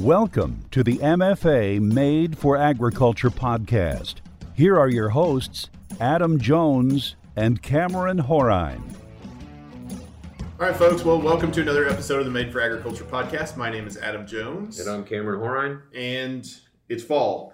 Welcome to the MFA Made for Agriculture podcast. Here are your hosts, Adam Jones and Cameron Horine. All right, folks. Well, welcome to another episode of the Made for Agriculture podcast. My name is Adam Jones, And I'm Cameron Horine. and it's fall.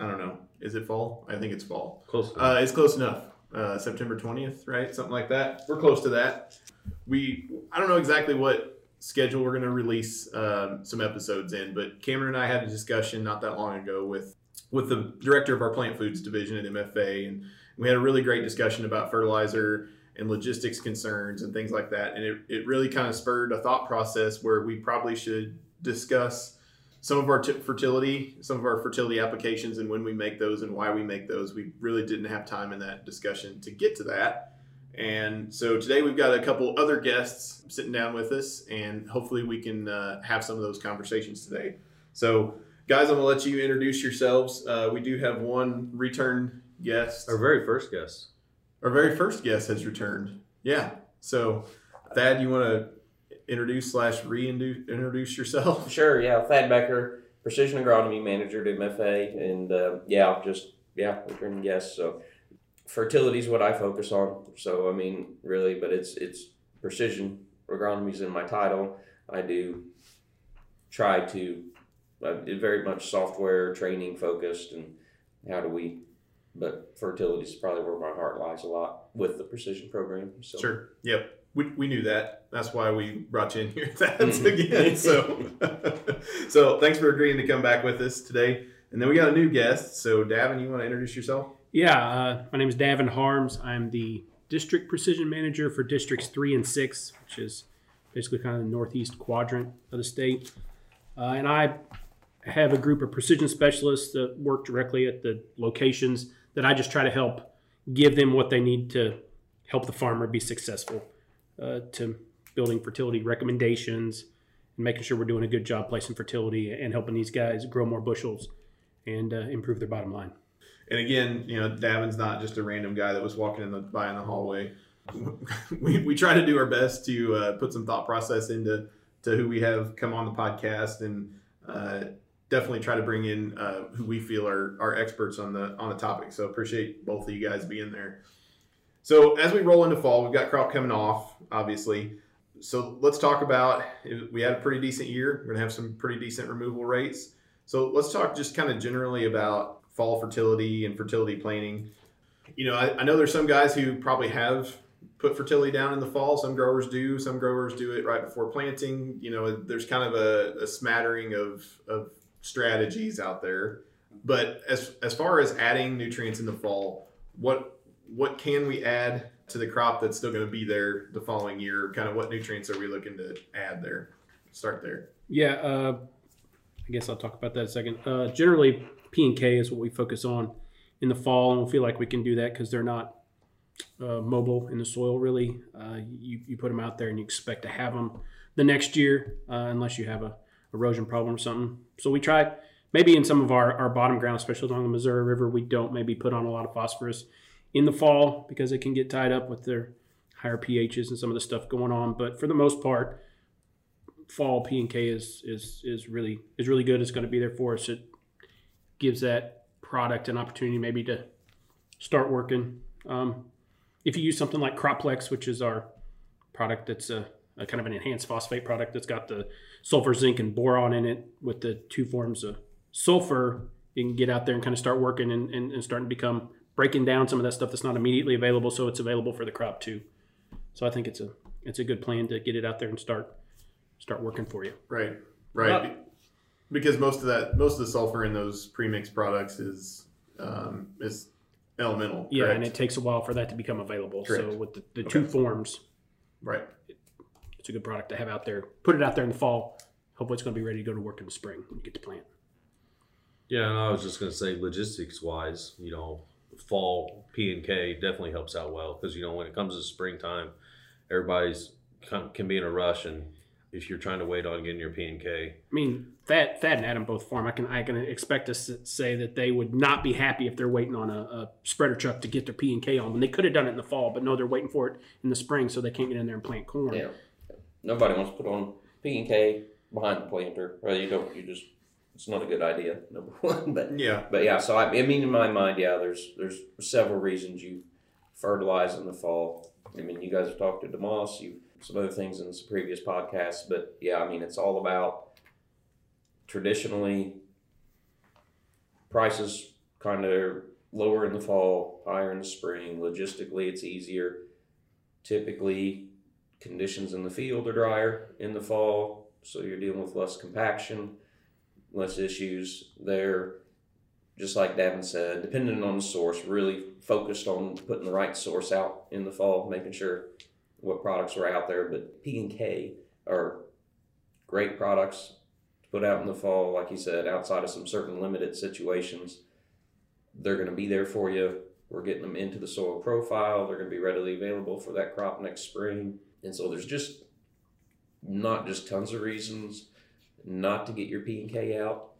I don't know. Is it fall? I think it's fall. Close. Uh, it's close enough. Uh, September twentieth, right? Something like that. We're close to that. We I don't know exactly what schedule we're going to release um, some episodes in, but Cameron and I had a discussion not that long ago with with the director of our plant foods division at MFA, and we had a really great discussion about fertilizer and logistics concerns and things like that. And it, it really kind of spurred a thought process where we probably should discuss some of our t- fertility, some of our fertility applications, and when we make those and why we make those. We really didn't have time in that discussion to get to that. And so today we've got a couple other guests sitting down with us, and hopefully we can uh, have some of those conversations today. So, guys, I'm gonna let you introduce yourselves. Uh, we do have one return guest. Our very first guest. Our very first guest has returned. Yeah. So, Thad, you want to introduce slash reintroduce yourself? Sure, yeah. Thad Becker, Precision Agronomy Manager at MFA, and uh, yeah, just yeah, returning guest. So fertility is what I focus on. So I mean, really, but it's it's precision agronomy is in my title. I do try to uh, very much software training focused, and how do we? But fertility is probably where my heart lies a lot with the precision program. So. Sure. Yep. We, we knew that. That's why we brought you in here. That's Mhm. again. So, so thanks for agreeing to come back with us today. And then we got a new guest. So, Davin, you want to introduce yourself? Yeah, uh, my name is Davin Harms. I'm the district precision manager for districts three and six, which is basically kind of the northeast quadrant of the state. Uh, and I have a group of precision specialists that work directly at the locations that I just try to help give them what they need to help the farmer be successful, uh, to building fertility recommendations and making sure we're doing a good job placing fertility and helping these guys grow more bushels and uh, improve their bottom line. And again, you know, Davin's not just a random guy that was walking in the by in the hallway. We, we try to do our best to uh, put some thought process into to who we have come on the podcast, and uh, definitely try to bring in uh, who we feel are, are experts on the on the topic. So appreciate both of you guys being there. So as we roll into fall, we've got crop coming off, obviously. So let's talk about. We had a pretty decent year. We're gonna have some pretty decent removal rates. So let's talk just kind of generally about fall fertility and fertility planning. You know, I, I know there's some guys who probably have put fertility down in the fall. Some growers do. Some growers do it right before planting. You know, there's kind of a, a smattering of, of strategies out there. But as as far as adding nutrients in the fall, what what can we add to the crop that's still going to be there the following year? Kind of what nutrients are we looking to add there? Start there. Yeah, uh, I guess I'll talk about that a second. Uh, generally, P and K is what we focus on in the fall, and we feel like we can do that because they're not uh, mobile in the soil. Really, uh, you you put them out there and you expect to have them the next year, uh, unless you have a erosion problem or something. So we try maybe in some of our, our bottom ground, especially along the Missouri River, we don't maybe put on a lot of phosphorus in the fall because it can get tied up with their higher pHs and some of the stuff going on. But for the most part, fall P and K is is is really is really good. It's going to be there for us. It gives that product an opportunity maybe to start working. Um, if you use something like Croplex, which is our product that's a, a kind of an enhanced phosphate product that's got the sulfur, zinc, and boron in it with the two forms of sulfur, you can get out there and kind of start working and, and, and starting to become breaking down some of that stuff that's not immediately available, so it's available for the crop too. So I think it's a it's a good plan to get it out there and start start working for you. Right, right. Be- because most of that, most of the sulfur in those premix products is um, is elemental. Yeah, correct? and it takes a while for that to become available. Correct. So with the, the two forms, right. it's a good product to have out there. Put it out there in the fall. Hopefully, it's going to be ready to go to work in the spring when you get to plant. Yeah, and I was just going to say, logistics wise, you know, fall P and K definitely helps out well because you know when it comes to springtime, everybody's can, can be in a rush, and if you're trying to wait on getting your P and K, I mean, Thad, Thad and Adam both farm. I can I can expect us to say that they would not be happy if they're waiting on a, a spreader truck to get their P and K on. When they could have done it in the fall, but no, they're waiting for it in the spring, so they can't get in there and plant corn. Yeah. Nobody wants to put on P and K behind the planter. Or you don't. You just. It's not a good idea. Number one, but Yeah. but yeah. So I, I mean, in my mind, yeah. There's there's several reasons you fertilize in the fall. I mean, you guys have talked to Demoss, you some other things in some previous podcasts, but yeah, I mean, it's all about traditionally prices kind of lower in the fall, higher in the spring. Logistically, it's easier. Typically, conditions in the field are drier in the fall, so you're dealing with less compaction, less issues there. Just like Davin said, depending on the source, really focused on putting the right source out in the fall, making sure what products are out there. But P and K are great products put out in the fall, like you said, outside of some certain limited situations. They're going to be there for you. We're getting them into the soil profile. They're going to be readily available for that crop next spring. And so there's just not just tons of reasons not to get your P and K out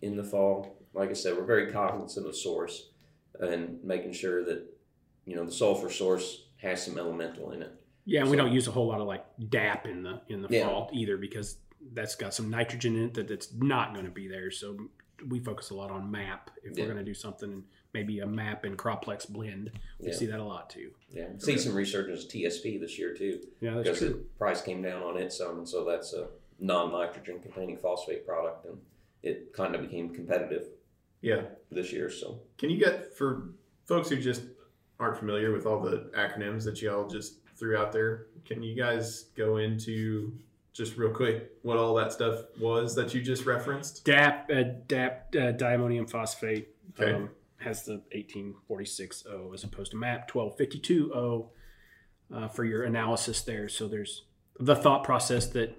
in the fall. Like I said, we're very cognizant of source and making sure that you know the sulfur source has some elemental in it. Yeah, and we don't use a whole lot of like DAP in the in the Yeah. fall either because that's got some nitrogen in it that that's not going to be there. So we focus a lot on MAP if Yeah. we're going to do something, maybe a MAP and Croplex blend. We Yeah. see that a lot too. Yeah, see some resurgence of TSP this year too Yeah, that's because the price came down on it some, and so that's a non-nitrogen containing phosphate product, and it kind of became competitive Yeah. this year. So Can you get for folks who just aren't familiar with all the acronyms that y'all just threw out there? Can you guys go into just real quick what all that stuff was that you just referenced? DAP, uh, DAP, uh, diammonium phosphate Okay. um, has the 1846O as opposed to MAP 1252O uh, for your analysis there. So there's the thought process that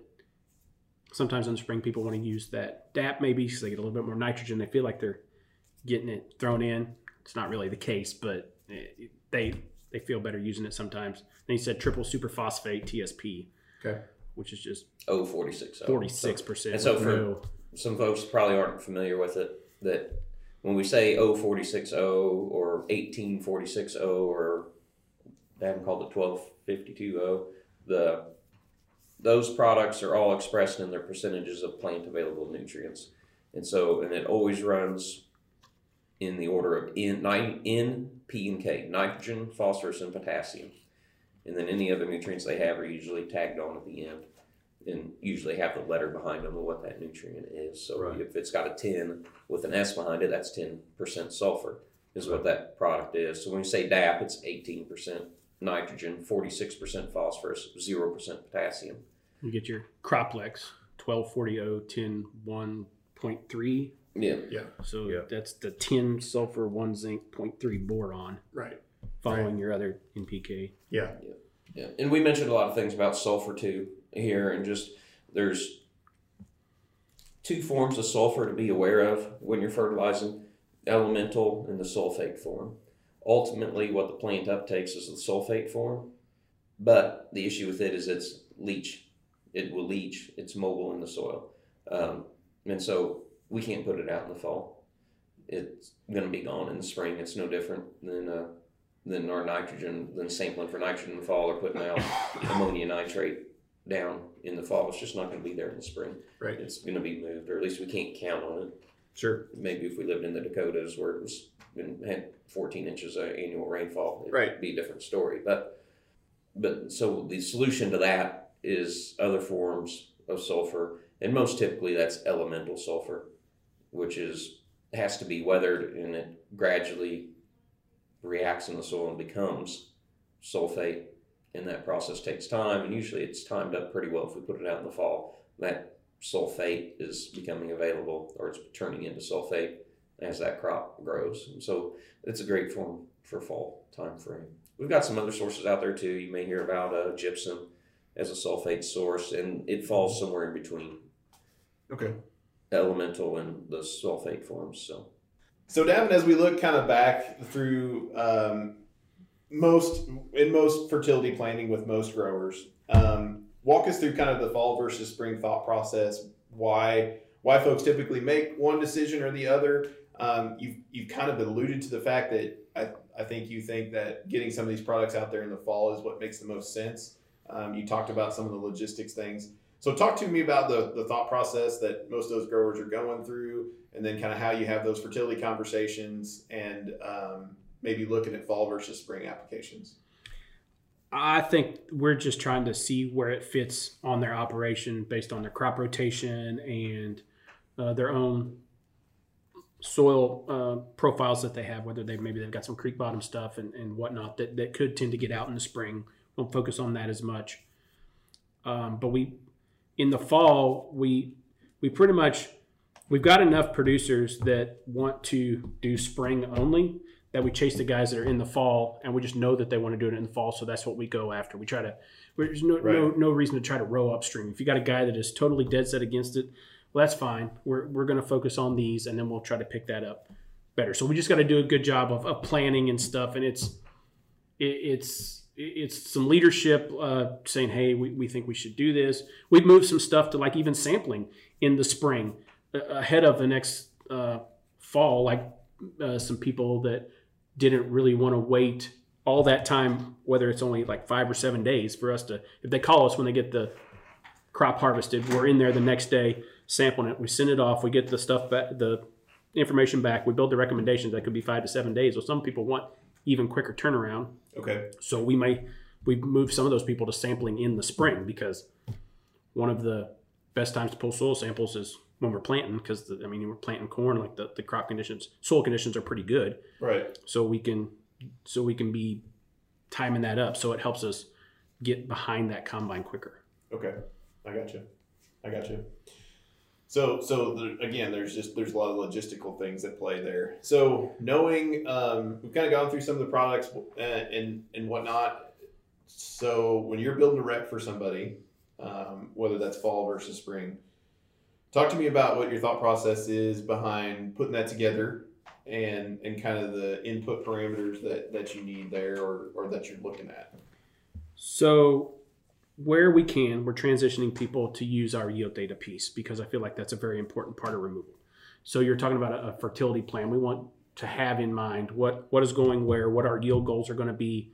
sometimes in the spring people want to use that DAP maybe because they get a little bit more nitrogen. They feel like they're getting it thrown in. It's not really the case, but they they feel better using it sometimes. Then he said triple superphosphate TSP, Okay. Which is just oh, 46. 46 percent. And so for- some folks probably aren't familiar with it that when we say 0460 or 1846 or they haven't called it 1252 the those products are all expressed in their percentages of plant available nutrients and so and it always runs in the order of N, nine, N P and K nitrogen phosphorus and potassium and then any other nutrients they have are usually tagged on at the end and usually have the letter behind them of what that nutrient is. So Right. if it's got a 10 with an S behind it, that's 10% sulfur is what that product is. So when we say DAP, it's 18% nitrogen, 46% phosphorus, 0% potassium. You get your Croplex 1240 10 1.3. Yeah. So Yeah. that's the 10 sulfur, 1 zinc, 0.3 boron, Right. Following your other NPK. Yeah. Yeah. And we mentioned a lot of things about sulfur too here and just there's two forms of sulfur to be aware of when you're fertilizing elemental and the sulfate form. Ultimately, what the plant uptakes is the sulfate form, but the issue with it is it's leach. It will leach. It's mobile in the soil, um, and so we can't put it out in the fall. It's going to be gone in the spring. It's no different than uh, than our nitrogen, than sampling for nitrogen in the fall, or putting out ammonia nitrate down in the fall. It's just not going to be there in the spring. Right. It's going to be moved, or at least we can't count on it Sure. maybe if we lived in the Dakotas where it was been, had 14 inches of annual rainfall, it'd Right. be a different story. But but so the solution to that is other forms of sulfur, and most typically that's elemental sulfur, which is has to be weathered and it gradually reacts in the soil and becomes sulfate. And that process takes time, and usually it's timed up pretty well if we put it out in the fall. That sulfate is becoming available or it's turning into sulfate as that crop grows. And so it's a great form for fall time frame. We've got some other sources out there too. You may hear about uh, gypsum as a sulfate source, and it falls somewhere in between Okay. elemental and the sulfate forms. So So, Davin, as we look kind of back through um, most in most fertility planning with most growers, um, walk us through kind of the fall versus spring thought process. Why why folks typically make one decision or the other. Um, you've you've kind of alluded to the fact that I, I think you think that getting some of these products out there in the fall is what makes the most sense. Um, you talked about some of the logistics things. So talk to me about the the thought process that most of those growers are going through, and then kind of how you have those fertility conversations, and um, maybe looking at fall versus spring applications. I think we're just trying to see where it fits on their operation based on their crop rotation and uh, their own soil uh, profiles that they have, whether they maybe they've got some creek bottom stuff and, and whatnot that, that could tend to get out in the spring. Won't focus on that as much. Um, but we, in the fall, we we pretty much we've got enough producers that want to do spring only that we chase the guys that are in the fall and we just know that they want to do it in the fall so that's what we go after. We try to there's no, no no reason to try to row upstream. If you got a guy that is totally dead set against it well that's fine. We're, we're going to focus on these and then we'll try to pick that up better. So we just got to do a good job of, of planning and stuff and it's it, it's it's some leadership uh, saying hey we, we think we should do this we've moved some stuff to like even sampling in the spring ahead of the next uh, fall like uh, some people that didn't really want to wait all that time, whether it's only like five or seven days for us to, if they call us when they get the crop harvested, we're in there the next day sampling it. We send it off. We get the stuff back, the information back. We build the recommendations. That could be five to seven days. Well, some people want even quicker turnaround. Okay. So we might we move some of those people to sampling in the spring because one of the best times to pull soil samples is when we're planting because I mean we're planting corn like the, the crop conditions soil conditions are pretty good Right. so we can so we can be timing that up so it helps us get behind that combine quicker Okay. I got you. I got you. So, so the, again, there's just there's a lot of logistical things at play there. So, knowing um, we've kind of gone through some of the products uh, and and whatnot. So, when you're building a rec for somebody, um, whether that's fall versus spring, talk to me about what your thought process is behind putting that together, and and kind of the input parameters that that you need there or or that you're looking at. so where we can we're transitioning people to use our yield data piece because i feel like that's a very important part of removal. So you're talking about a, a fertility plan. We want to have in mind what what is going where what our yield goals are going to be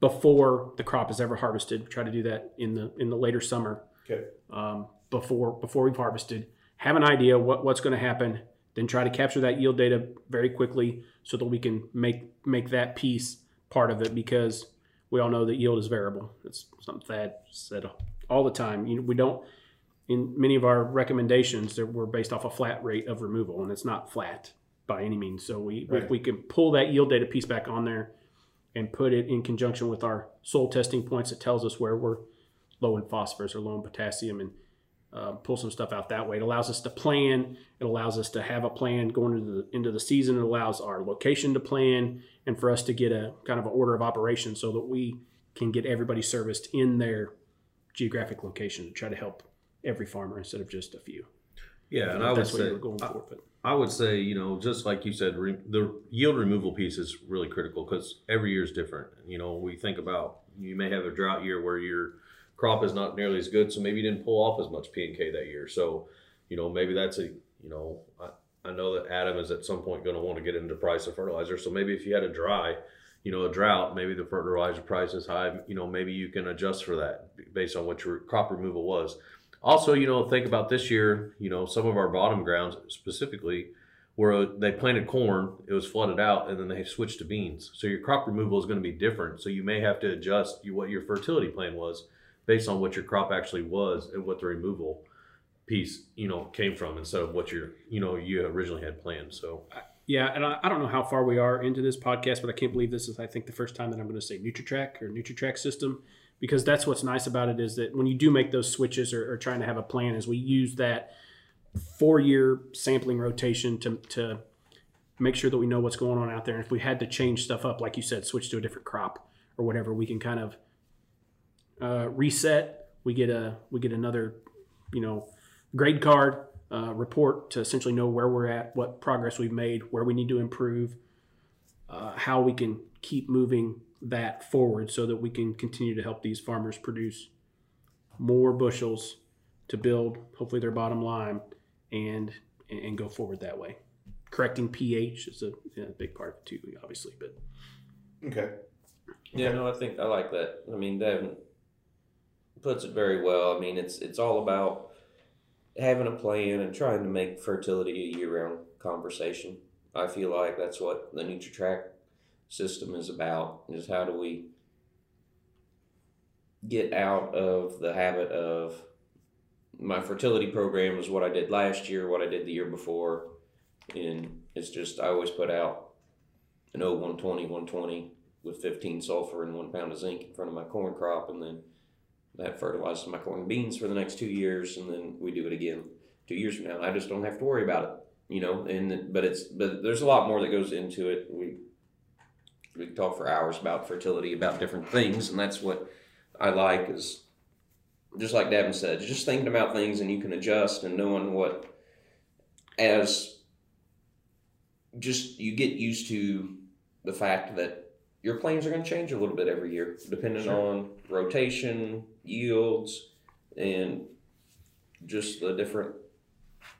before the crop is ever harvested. Try to do that in the in the later summer. Okay. um, before before we've harvested. Have an idea what, what's going to happen, then try to capture that yield data very quickly so that we can make make that piece part of it because we all know that yield is variable. It's something Thad said all the time. You know, we don't in many of our recommendations that we're based off a flat rate of removal and it's not flat by any means. So we Right. if we can pull that yield data piece back on there and put it in conjunction with our soil testing points that tells us where we're low in phosphorus or low in potassium and uh, pull some stuff out that way. It allows us to plan. It allows us to have a plan going into the into the season. It allows our location to plan and for us to get a kind of an order of operation so that we can get everybody serviced in their geographic location to try to help every farmer instead of just a few. Yeah, and I would say you going for. But I would say, you know, just like you said, re- the yield removal piece is really critical because every year is different. You know, we think about you may have a drought year where your crop is not nearly as good, so maybe you didn't pull off as much P and K that year. So, you know, maybe that's a, you know, I, I know that Adam is at some point going to want to get into price of fertilizer. So maybe if you had a dry, you know, a drought, maybe the fertilizer price is high. You know, maybe you can adjust for that based on what your crop removal was. Also, you know, think about this year. You know, some of our bottom grounds specifically where they planted corn, it was flooded out, and then they switched to beans. So your crop removal is going to be different. So you may have to adjust what your fertility plan was based on what your crop actually was and what the removal piece, you know, came from instead of what your, you know, you originally had planned. So yeah, and I, I don't know how far we are into this podcast, but I can't believe this is I think the first time that I'm going to say NutriTrack or NutriTrack system because that's what's nice about it is that when you do make those switches or, or trying to have a plan, is we use that four year sampling rotation to to make sure that we know what's going on out there. And if we had to change stuff up, like you said, switch to a different crop or whatever, we can kind of uh, reset. We get a we get another, you know, grade card uh, report to essentially know where we're at, what progress we've made, where we need to improve, uh, how we can keep moving that forward so that we can continue to help these farmers produce more bushels to build hopefully their bottom line and and go forward that way. Correcting pH is a, a big part of it too, obviously, but Okay. Yeah, no, I think I like that. I mean, then puts it very well. I mean, it's it's all about having a plan and trying to make fertility a year-round conversation. I feel like that's what the NutriTrack system is about. Is how do we get out of the habit of my fertility program is what I did last year, what I did the year before, and it's just I always put out an O120, 120 with 15 sulfur and one pound of zinc in front of my corn crop, and then that fertilizes my corn and beans for the next two years, and then we do it again two years from now. I just don't have to worry about it, you know. And but it's but there's a lot more that goes into it. We we can talk for hours about fertility, about different things, and that's what I like is just like Davin said, just thinking about things and you can adjust and knowing what as just you get used to the fact that your planes are going to change a little bit every year, depending Sure. on rotation, yields, and just the different.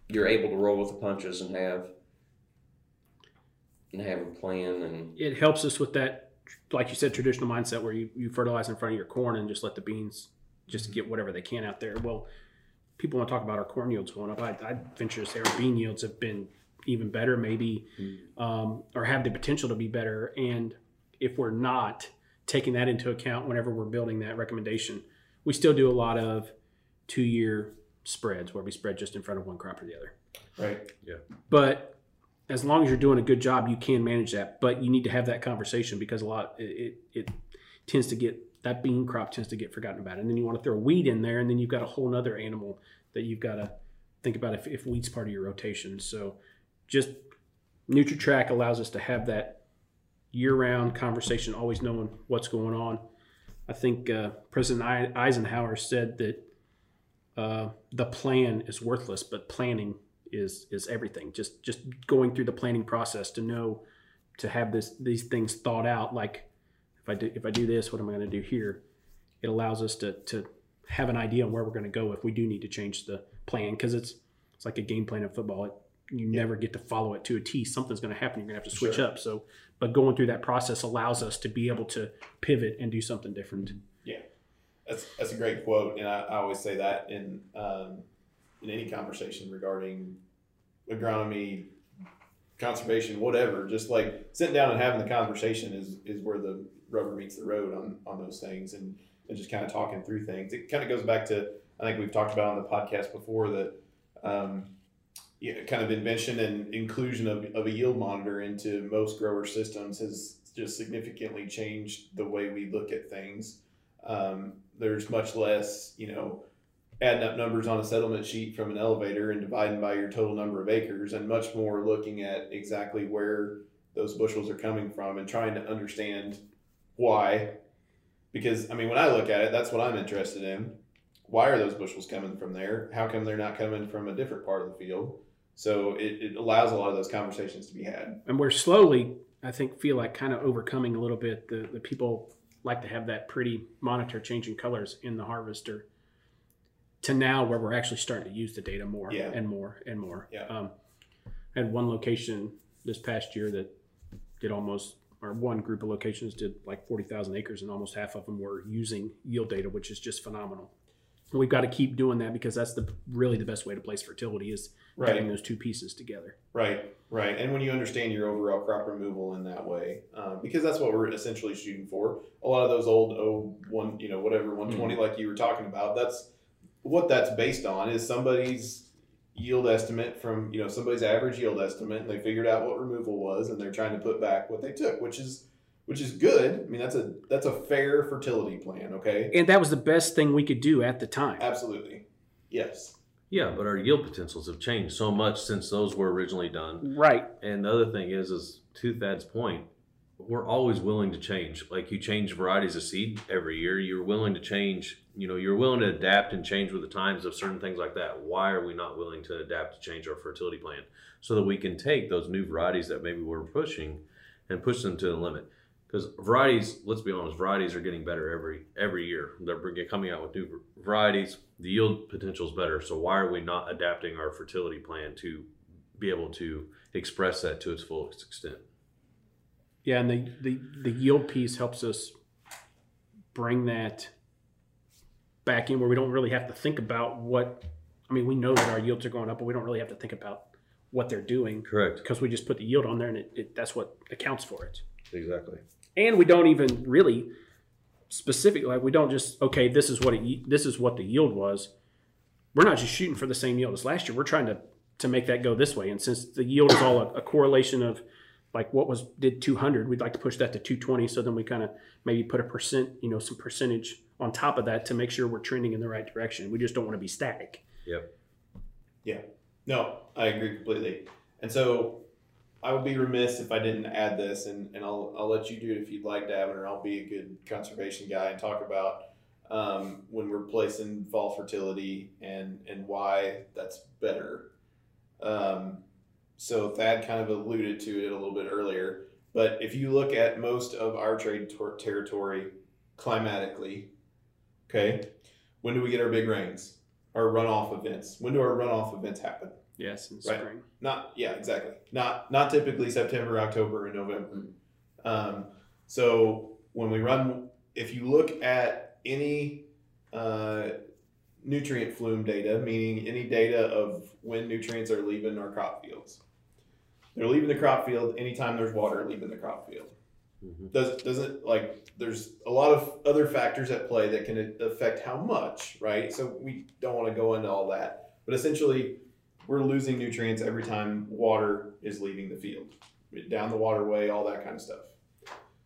You're able to roll with the punches and have and have a plan and It helps us with that, like you said, traditional mindset where you, you fertilize in front of your corn and just let the beans just get whatever they can out there. Well, people want to talk about our corn yields going up. I, I venture to say our bean yields have been even better, maybe, um, or have the potential to be better. And if we're not taking that into account whenever we're building that recommendation, we still do a lot of two year spreads where we spread just in front of one crop or the other. Right. Yeah. But as long as you're doing a good job, you can manage that. But you need to have that conversation because a lot it, it, it tends to get that bean crop tends to get forgotten about. And then you want to throw weed in there, and then you've got a whole other animal that you've got to think about if, if wheat's part of your rotation. So just NutriTrack allows us to have that year-round conversation, always knowing what's going on. I think uh, President Eisenhower said that uh, the plan is worthless, but planning is is everything. Just just going through the planning process to know to have this these things thought out. Like if I do if I do this, what am I going to do here? It allows us to to have an idea on where we're going to go if we do need to change the plan because it's it's like a game plan of football. It, you never get to follow it to a T. Something's going to happen. You're going to have to switch Sure. up. So, but going through that process allows us to be able to pivot and do something different. Yeah, that's that's a great quote, and I, I always say that in um, in any conversation regarding agronomy, conservation, whatever. Just like sitting down and having the conversation is is where the rubber meets the road on on those things, and and just kind of talking through things. It kind of goes back to I think we've talked about on the podcast before that. Um, yeah, kind of invention and inclusion of, of a yield monitor into most grower systems has just significantly changed the way we look at things. Um, there's much less, you know, adding up numbers on a settlement sheet from an elevator and dividing by your total number of acres, and much more looking at exactly where those bushels are coming from and trying to understand why. Because, I mean, when I look at it, that's what I'm interested in. Why are those bushels coming from there? How come they're not coming from a different part of the field? So it, it allows a lot of those conversations to be had. and we're slowly i think feel like kind of overcoming a little bit the, the people like to have that pretty monitor changing colors in the harvester to now where we're actually starting to use the data more Yeah. and more and more Yeah. um, I had one location this past year that did almost or one group of locations did like 40,000 acres and almost half of them were using yield data which is just phenomenal we've got to keep doing that because that's the really the best way to place fertility is having those two pieces together Right, right. And when you understand your overall crop removal in that way, uh, because that's what we're essentially shooting for. A lot of those old oh one, you know, whatever one like you were talking about. That's what that's based on is somebody's yield estimate from you know somebody's average yield estimate, and they figured out what removal was, and they're trying to put back what they took, which is which is good. I mean, that's a that's a fair fertility plan. Okay, and that was the best thing we could do at the time absolutely, yes, Yeah, but our yield potentials have changed so much since those were originally done. right And the other thing is, is to Thad's point, we're always willing to change. Like you change varieties of seed every year, you're willing to change. You know, you're willing to adapt and change with the times of certain things like that. Why are we not willing to adapt to change our fertility plan so that we can take those new varieties that maybe we're pushing and push them to the limit? Because varieties, let's be honest, varieties are getting better every every year. They're bringing- coming out with new varieties. The yield potential is better. So why are we not adapting our fertility plan to be able to express that to its fullest extent. Yeah, and the, the, the yield piece helps us bring that back in where we don't really have to think about what. I mean, we know that our yields are going up, but we don't really have to think about what they're doing Correct. because we just put the yield on there, and it, it that's what accounts for it. Exactly. And we don't even really specific like we don't just okay this is what it this is what the yield was. We're not just shooting for the same yield as last year. We're trying to to make that go this way. And since the yield is all a, a correlation of like what was did 200, we'd like to push that to 220. So then we kind of maybe put a percent, you know, some percentage on top of that to make sure we're trending in the right direction. We just don't want to be static. Yep. Yeah. No, I agree completely. And so I would be remiss if I didn't add this, and, and I'll, I'll let you do it if you'd like, Davin, or I'll be a good conservation guy and talk about um, when we're placing fall fertility and, and why that's better. Um, so Thad kind of alluded to it a little bit earlier, but if you look at most of our trade tor- territory climatically, okay, when do we get our big rains? Our runoff events. When do our runoff events happen? Yes, in Right. spring. Not yeah, exactly. Not not typically September, October, and November. Um, so when we run, if you look at any uh, nutrient flume data, meaning any data of when nutrients are leaving our crop fields, they're leaving the crop field anytime there's water leaving the crop field. Mhm. Does doesn't like there's a lot of other factors at play that can affect how much, right? So we don't want to go into all that, but essentially we're losing nutrients every time water is leaving the field, down the waterway, all that kind of stuff.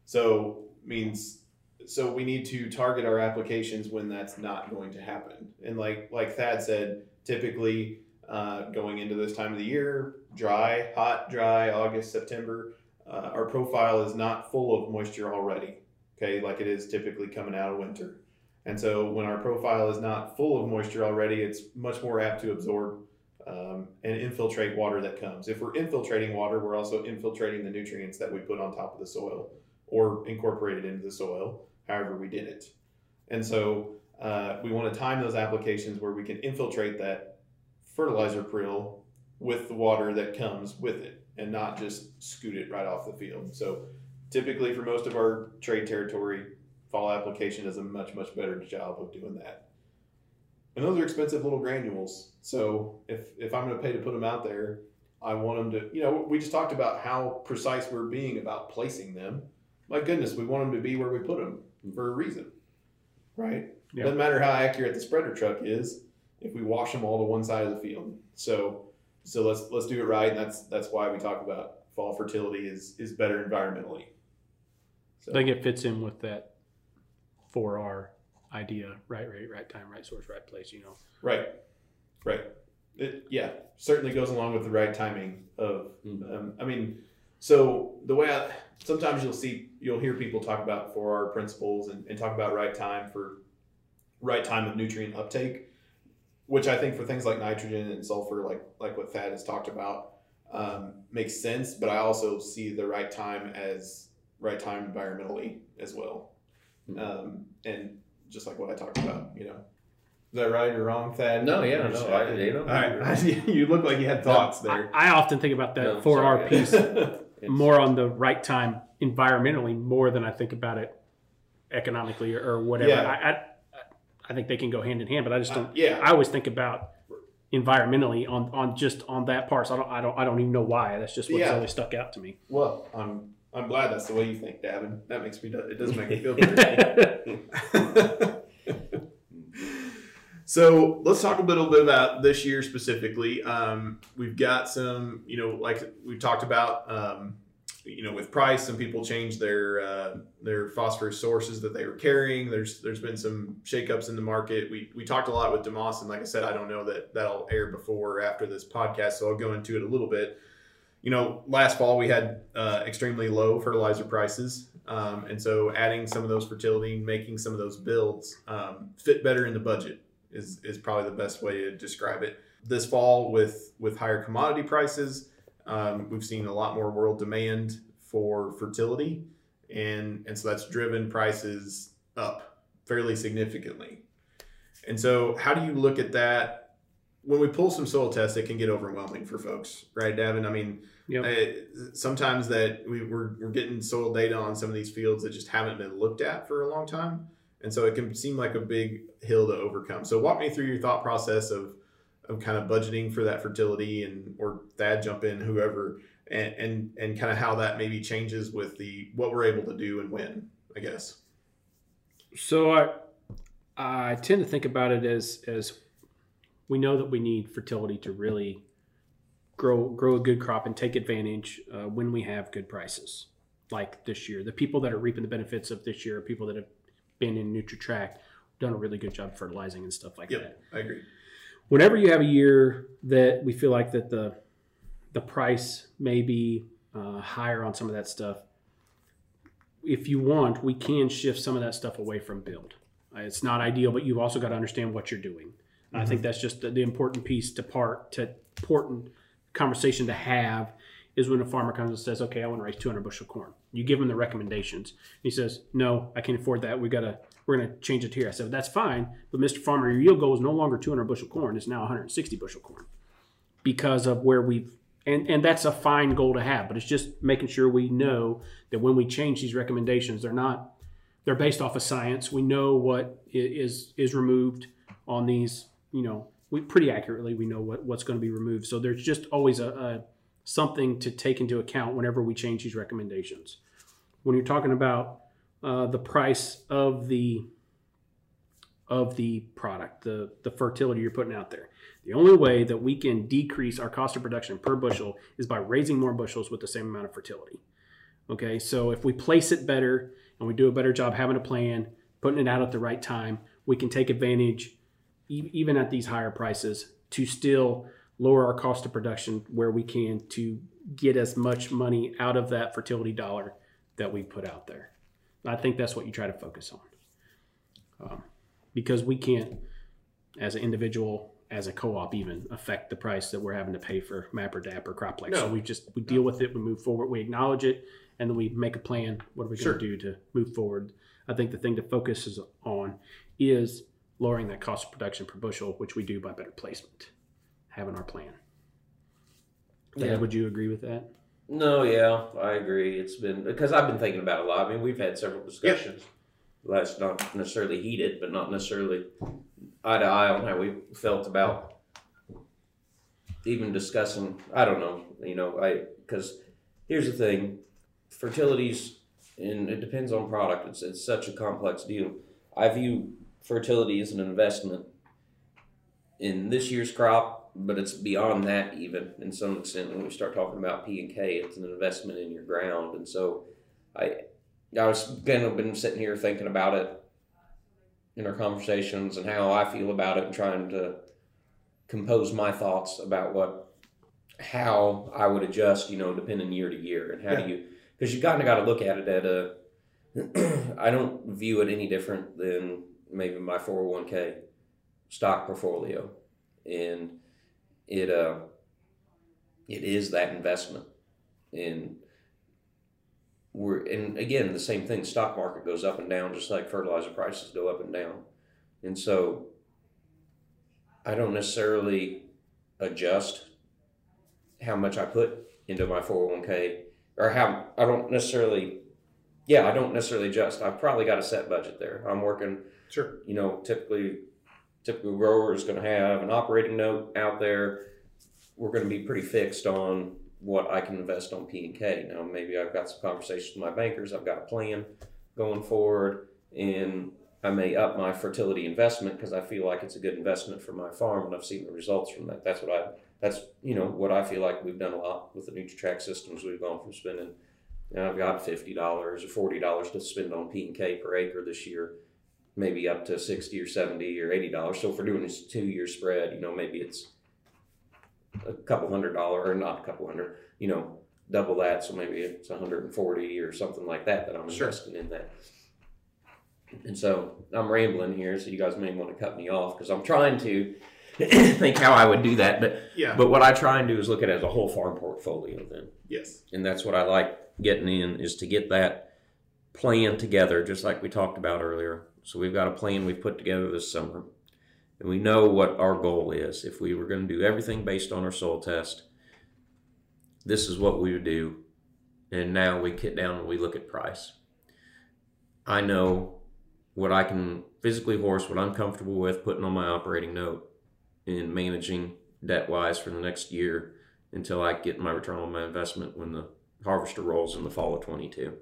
So means so we need to target our applications when that's not going to happen. And like like Thad said, typically uh, going into this time of the year, dry, hot, dry, August, September, uh, our profile is not full of moisture already. Okay, like it is typically coming out of winter. And so when our profile is not full of moisture already, it's much more apt to absorb um, and infiltrate water that comes. If we're infiltrating water, we're also infiltrating the nutrients that we put on top of the soil or incorporated into the soil, however we did it. And so uh, we want to time those applications where we can infiltrate that fertilizer prill with the water that comes with it and not just scoot it right off the field. So typically for most of our trade territory, fall application does a much, much better job of doing that. And those are expensive little granules. So if, if I'm going to pay to put them out there, I want them to, you know, we just talked about how precise we're being about placing them. My goodness, we want them to be where we put them for a reason, right? Yeah. Doesn't matter how accurate the spreader truck is if we wash them all to one side of the field. So, so let's let's do it right, and that's that's why we talk about fall fertility is is better environmentally. So, I think it fits in with that 4R idea right rate, right time, right source, right place, you know. right, right. It, yeah, certainly goes along with the right timing of. Mhm. Um, I mean, so the way I sometimes you'll see you'll hear people talk about four R principles and, and talk about right time for right time of nutrient uptake, which I think for things like nitrogen and sulfur, like like what Thad has talked about, um, makes sense. But I also see the right time as right time environmentally as well, um, and just like what I talked about, you know. Is that right or wrong, Thad? No, yeah, no, I- you know. All right, you look like you had thoughts I, there. I often think about that No, 4R sorry. piece more on the right time environmentally more than I think about it economically or, or whatever. Yeah. I, I I think they can go hand in hand, but I just don't. Uh, yeah, I always think about environmentally on, on just on that part. So I don't I don't I don't even know why. That's just what's Yeah. always stuck out to me. Well, I'm I'm glad that's the way you think, Davin. That makes me it does make me feel better. so let's talk a little bit about this year specifically. Um, we've got some, you know, like we talked about, um, you know, with price, some people changed their uh, their phosphorus sources that they were carrying. There's there's been some shakeups in the market. We we talked a lot with Demoss, and like I said, I don't know that that'll air before or after this podcast, so I'll go into it a little bit you know, last fall we had uh, extremely low fertilizer prices. Um, and so adding some of those fertility, making some of those builds um, fit better in the budget is, is probably the best way to describe it. This fall with, with higher commodity prices, um, we've seen a lot more world demand for fertility. And, and so that's driven prices up fairly significantly. And so how do you look at that? When we pull some soil tests, it can get overwhelming for folks, right, Davin? I mean, Yep. uh, sometimes that we, we're, we're getting soil data on some of these fields that just haven't been looked at for a long time. and so it can seem like a big hill to overcome. So walk me through your thought process of of kind of budgeting for that fertility, and or Thad jump in, whoever, and and and kind of how that maybe changes with the what we're able to do and when. I guess. So I I tend to think about it as as we know that we need fertility to really grow grow a good crop and take advantage uh, when we have good prices like this year. The people that are reaping the benefits of this year are people that have been in NutriTrack, done a really good job fertilizing and stuff like Yep, that. I agree. Whenever you have a year that we feel like that the the price may be uh, higher on some of that stuff, if you want, we can shift some of that stuff away from build. Uh, It's not ideal, but you've also got to understand what you're doing. And I think mm-hmm. that's just the, the important piece to part to important conversation to have is when a farmer comes and says, "Okay, I want to raise 200 bushel corn." You give him the recommendations. He says, "No, I can't afford that. We gotta we're gonna change it here." I said, "That's fine, but Mr. Farmer, your yield goal is no longer 200 bushel corn. It's now 160 bushel corn because of where we've and and that's a fine goal to have. But it's just making sure we know that when we change these recommendations, they're not they're based off of science. We know what is is removed on these. You know, we pretty accurately we know what what's going to be removed. So there's just always a, a something to take into account whenever we change these recommendations. When you're talking about uh, the price of the of the product, the the fertility you're putting out there. The only way that we can decrease our cost of production per bushel is by raising more bushels with the same amount of fertility. Okay, so if we place it better and we do a better job having a plan, putting it out at the right time, we can take advantage, e- even at these higher prices, to still lower our cost of production where we can to get as much money out of that fertility dollar that we put out there. I think that's what you try to focus on. Um, because we can't, as an individual, as a co-op, even affect the price that we're having to pay for MAP or DAP or CropLex. So No. we just we deal with it, we move forward, we acknowledge it, and then we make a plan. What are we Sure. going to do to move forward? I think the thing to focus is on is lowering that cost of production per bushel, which we do by better placement, having our plan. Thad, Yeah. would you agree with that? No, yeah, I agree. It's been because I've been thinking about it a lot. I mean, we've had several discussions. Less not necessarily heated, but not necessarily eye to eye on how we felt about even discussing. I don't know, you know, I because here's the thing, fertilities, and it depends on product. It's it's such a complex deal. I view fertility is an investment in this year's crop, but it's beyond that even in some extent. When we start talking about P and K, it's an investment in your ground, and so I, I was kind of been sitting here thinking about it in our conversations and how I feel about it, and trying to compose my thoughts about what, how I would adjust, you know, depending year to year, and how Yeah. do you, because you kind of got to look at it at a. I don't view it any different than maybe my 401k stock portfolio. And it uh it is that investment. And we're and again the same thing stock market goes up and down just like fertilizer prices go up and down. And so i don't necessarily adjust how much i put into my 401k or how i don't necessarily yeah i don't necessarily adjust. I've probably got a set budget there. I'm working Sure. you know, typically, typical grower is going to have an operating note out there. We're going to be pretty fixed on what I can invest on P and K. Now, maybe I've got some conversations with my bankers. I've got a plan going forward, and I may up my fertility investment because I feel like it's a good investment for my farm, and I've seen the results from that. That's what I. That's you know what I feel like we've done a lot with the NutriTrack systems. We've gone from spending. You know, I've got fifty dollars or forty dollars to spend on P and K per acre this year maybe up to 60 or 70 or 80 dollars so if we're doing this two year spread you know maybe it's a couple hundred dollar or not a couple hundred you know double that so maybe it's 140 or something like that that i'm Sure. investing in that and so i'm rambling here so you guys may want to cut me off because i'm trying to think how i would do that but Yeah. but what i try and do is look at it as a whole farm portfolio then yes. and that's what I like getting in is to get that plan together, just like we talked about earlier. So we've got a plan we've put together this summer, and we know what our goal is. If we were going to do everything based on our soil test, this is what we would do. And now we get down and we look at price. I know what I can physically horse, what I'm comfortable with putting on my operating note and managing debt wise for the next year until I get my return on my investment when the harvester rolls in the fall of 22.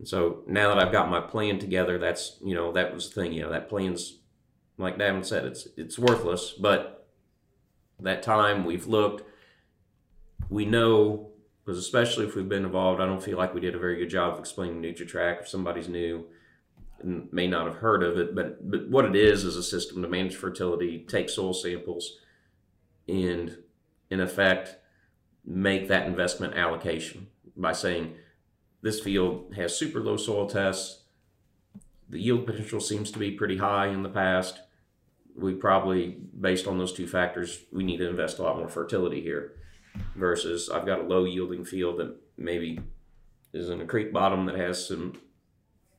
And so now that I've got my plan together, that's, you know, that was the thing, you know, that plan's, like Davin said, it's, it's worthless, but that time we've looked, we know, because especially if we've been involved, I don't feel like we did a very good job of explaining NutriTrack. If somebody's new, and may not have heard of it, but but what it is is a system to manage fertility, take soil samples, and in effect make that investment allocation by saying this field has super low soil tests. The yield potential seems to be pretty high in the past. We probably, based on those two factors, we need to invest a lot more fertility here. Versus, I've got a low yielding field that maybe is in a creek bottom that has some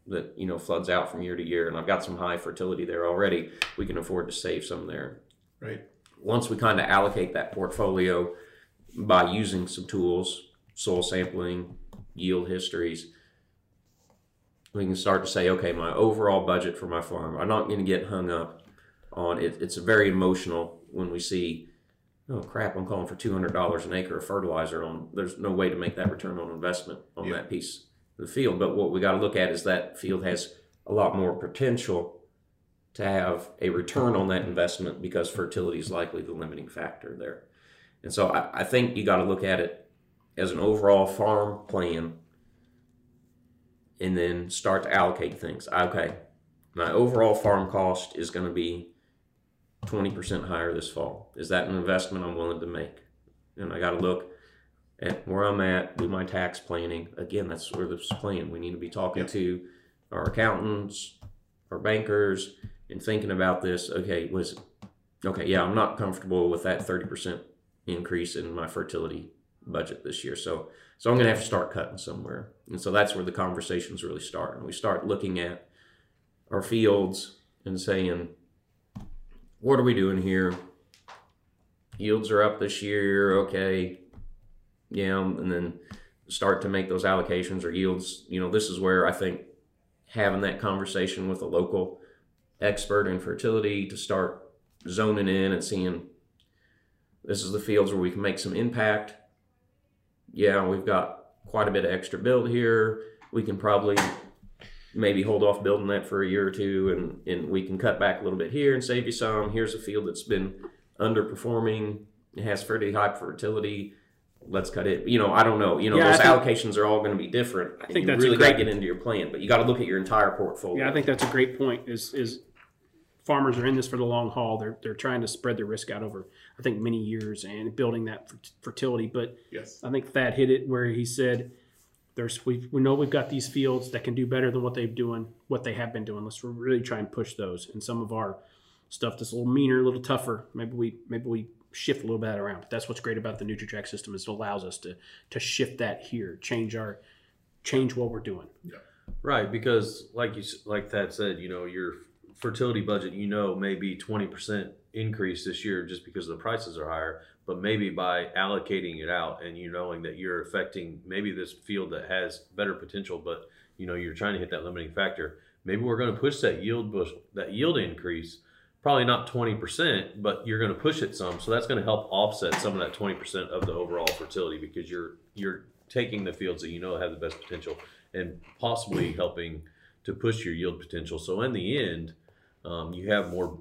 that you know floods out from year to year, and I've got some high fertility there already. We can afford to save some there. Right. Once we kind of allocate that portfolio by using some tools, soil sampling, yield histories, we can start to say, okay, my overall budget for my farm. I'm not going to get hung up on it. It's very emotional when we see, oh crap, I'm calling for two hundred dollars an acre of fertilizer. On there's no way to make that return on investment on Yeah. that piece of the field. But what we got to look at is that field has a lot more potential to have a return on that investment because fertility is likely the limiting factor there. And so I, I think you got to look at it as an overall farm plan and then start to allocate things. Okay, my overall farm cost is going to be 20% higher this fall. Is that an investment I'm willing to make? And I got to look at where I'm at, do my tax planning. Again, that's where this plan. We need to be talking Yep. to our accountants, our bankers, and thinking about this. Okay, listen. Okay, yeah, I'm not comfortable with that 30% increase in my fertility budget this year. So, so I'm going to have to start cutting somewhere. And so that's where the conversations really start. And we start looking at our fields and saying, what are we doing here? Yields are up this year. Okay. Yeah. And then start to make those allocations or yields. You know, this is where I think having that conversation with a local expert in fertility to start zoning in and seeing this is the fields where we can make some impact. Yeah, we've got quite a bit of extra build here. We can probably maybe hold off building that for a year or two and, and we can cut back a little bit here and save you some. Here's a field that's been underperforming. It has fairly high fertility. Let's cut it. You know, I don't know. You know, Yeah, those think- allocations are all going to be different. I think you that's really got to get into your plan, but you got to look at your entire portfolio. Yeah, I think that's a great point. Is is farmers are in this for the long haul. They're they're trying to spread their risk out over I think many years and building that fertility. But Yes. I think Thad hit it where he said, "There's we we know we've got these fields that can do better than what they've doing what they have been doing. Let's really try and push those. And some of our stuff that's a little meaner, a little tougher. Maybe we maybe we shift a little bit around. But that's what's great about the NutriTrack system is it allows us to to shift that here, change our change what we're doing. Yeah. Right, because like you s- like Thad said, you know your fertility budget, you know, may be twenty percent increase this year just because the prices are higher. But maybe by allocating it out and you knowing that you're affecting maybe this field that has better potential, but you know you're trying to hit that limiting factor. Maybe we're going to push that yield bush, that yield increase. Probably not twenty percent, but you're going to push it some. So that's going to help offset some of that twenty percent of the overall fertility because you're you're taking the fields that you know have the best potential and possibly helping to push your yield potential. So in the end, um, you have more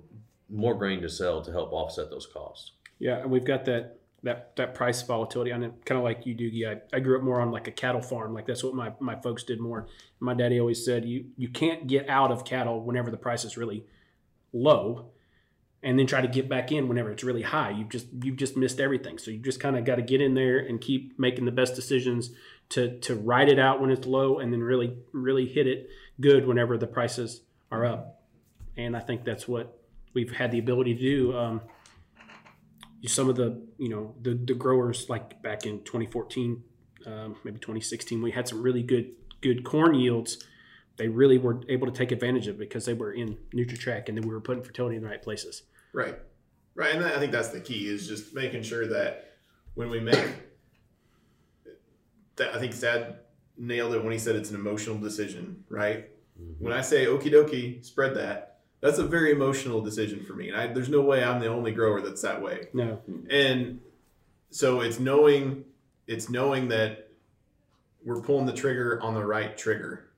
more grain to sell to help offset those costs. Yeah, and we've got that that that price volatility on it, kind of like you, Doogie. I, I grew up more on like a cattle farm, like that's what my, my folks did more. My daddy always said you you can't get out of cattle whenever the price is really low, and then try to get back in whenever it's really high. You've just you've just missed everything. So you just kind of got to get in there and keep making the best decisions to to ride it out when it's low, and then really really hit it good whenever the prices are up. And I think that's what we've had the ability to do. Um, some of the you know the the growers like back in 2014 um, maybe 2016 we had some really good good corn yields they really were able to take advantage of it because they were in NutriTrack and then we were putting fertility in the right places Right. Right. And I think that's the key is just making sure that when we make that, I think Thad nailed it when he said it's an emotional decision, right? When I say okie dokie, spread that, that's a very emotional decision for me. And I, there's no way I'm the only grower that's that way. No. And so it's knowing it's knowing that we're pulling the trigger on the right trigger.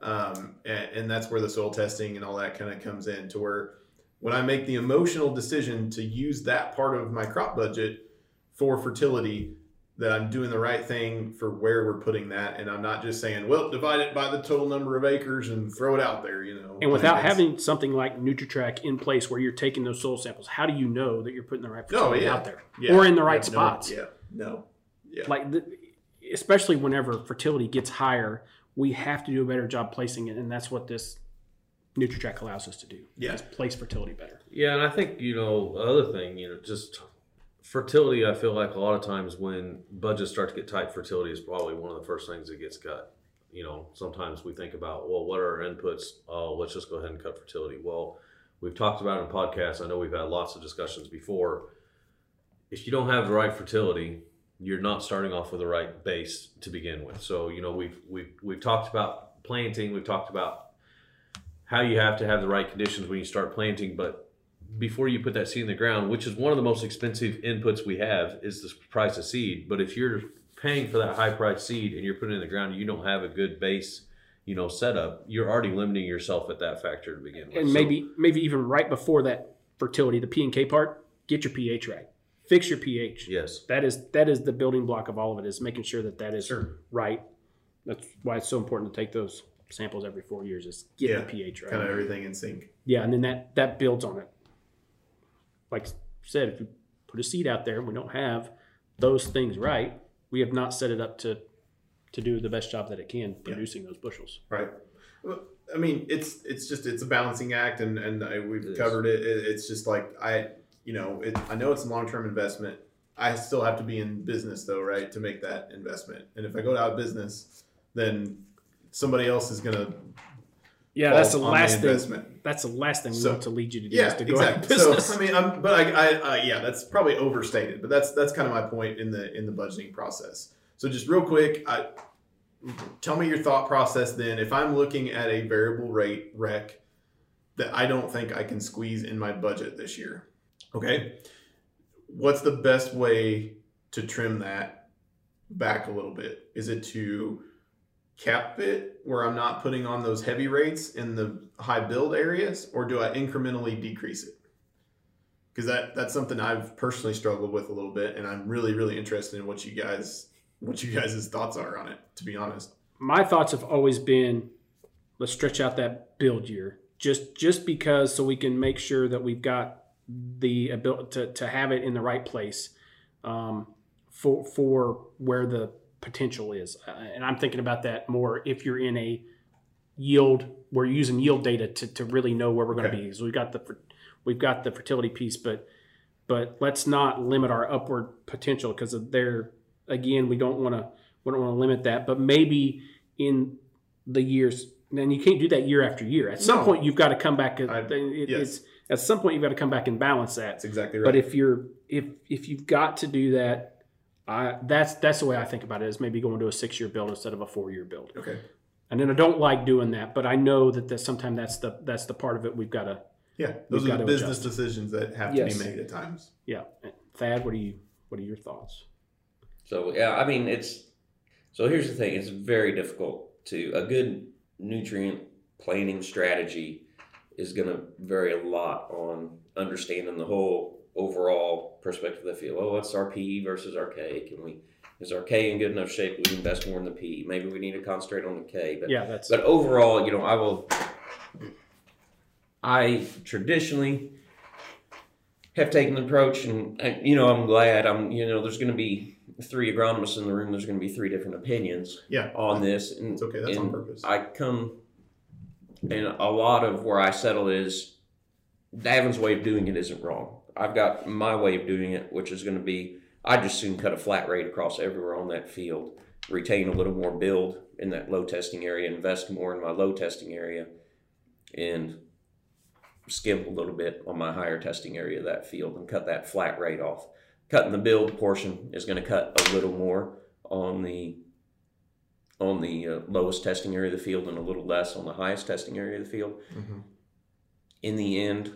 Um, and, and that's where the soil testing and all that kind of comes in to where when I make the emotional decision to use that part of my crop budget for fertility, that I'm doing the right thing for where we're putting that, and I'm not just saying, "Well, divide it by the total number of acres and throw it out there," you know. And without It's- having something like NutriTrack in place where you're taking those soil samples, how do you know that you're putting the right No, fertility yeah. out there Yeah. or in the right Yeah, no, spots? yeah, no, yeah, Like, the, especially whenever fertility gets higher, we have to do a better job placing it, and that's what this NutriTrack allows us to do. Yeah. is place fertility better. Yeah, and I think you know other thing, you know, just fertility. I feel like a lot of times when budgets start to get tight, fertility is probably one of the first things that gets cut. You know, sometimes we think about, well, what are our inputs? Oh, let's just go ahead and cut fertility. Well, we've talked about in podcasts. I know we've had lots of discussions before. If you don't have the right fertility, you're not starting off with the right base to begin with. So, you know, we've we've we've talked about planting. We've talked about how you have to have the right conditions when you start planting, but before you put that seed in the ground, which is one of the most expensive inputs we have, is the price of seed. But if you're paying for that high price seed and you're putting it in the ground, you don't have a good base, you know, setup. You're already limiting yourself at that factor to begin with. And So- maybe maybe even right before that fertility, the P and K part, get your pH right. Fix your pH. yes, That is that is the building block of all of it is making sure that that is Sure. right. That's why it's so important to take those samples every four years. Is get Yeah, the pH right. kind of everything in sync. Yeah, and then that that builds on it. Like I said, if you put a seed out there and we don't have those things right, we have not set it up to to do the best job that it can producing those bushels. Right. Well, I mean, it's it's just it's a balancing act, and and I, we've It is. covered it. it. It's just like I, you know, it, I know it's a long term investment. I still have to be in business though, right, to make that investment. And if I go out of business, then somebody else is gonna. Yeah, that's the last thing. That's the last thing we So- want to lead you to do Yeah, is to go out exactly. business. So I mean, I'm, but I, I, I, yeah, that's probably overstated, but that's that's kind of my point in the in the budgeting process. So just real quick, I, tell me your thought process. Then, if I'm looking at a variable rate rec that I don't think I can squeeze in my budget this year, okay, what's the best way to trim that back a little bit? Is it to cap it where I'm not putting on those heavy rates in the high build areas, or do I incrementally decrease it? Because that that's something I've personally struggled with a little bit, and I'm really really interested in what you guys what you guys' thoughts are on it. To be honest, my thoughts have always been let's stretch out that build year just just because so we can make sure that we've got the ability to, to have it in the right place um, for for where the potential is uh, and i'm thinking about that more if you're in a yield we're using yield data to, to really know where we're going to Okay. be so we've got the we've got the fertility piece but but let's not limit our upward potential because there again we don't want to we don't want to limit that but maybe in the years and you can't do that year after year at some No. point you've got to come back I- it, yes. it's at some point you've got to come back and balance that that's exactly right. but if you're if if you've got to do that I, that's that's the way I think about it is maybe going to a six year build instead of a four year build okay, and then I don't like doing that but I know that that sometimes that's the that's the part of it we've got to yeah, those We've are the got to business adjust. decisions that have Yes. to be made at times. yeah Thad what do you what are your thoughts So yeah, I mean it's so here's the thing, it's very difficult to a good nutrient planning strategy is gonna vary a lot on understanding the whole overall perspective of the field. Oh, what's our P versus our K? Can we is our K in good enough shape we invest more in the P? Maybe we need to concentrate on the K. But yeah that's but overall, you know, I will. I traditionally have taken the approach, and you know, I'm glad. I'm, you know, there's going to be three agronomists in the room. There's going to be three different opinions Yeah, on this, and it's okay. That's on purpose. I come, and a lot of where I settle is Davin's way of doing it isn't wrong. I've got my way of doing it, which is going to be I just soon cut a flat rate across everywhere on that field, retain a little more build in that low testing area, invest more in my low testing area, and skimp a little bit on my higher testing area of that field and cut that flat rate off. Cutting the build portion is going to cut a little more on the on the uh, lowest testing area of the field and a little less on the highest testing area of the field. Mhm. In the end,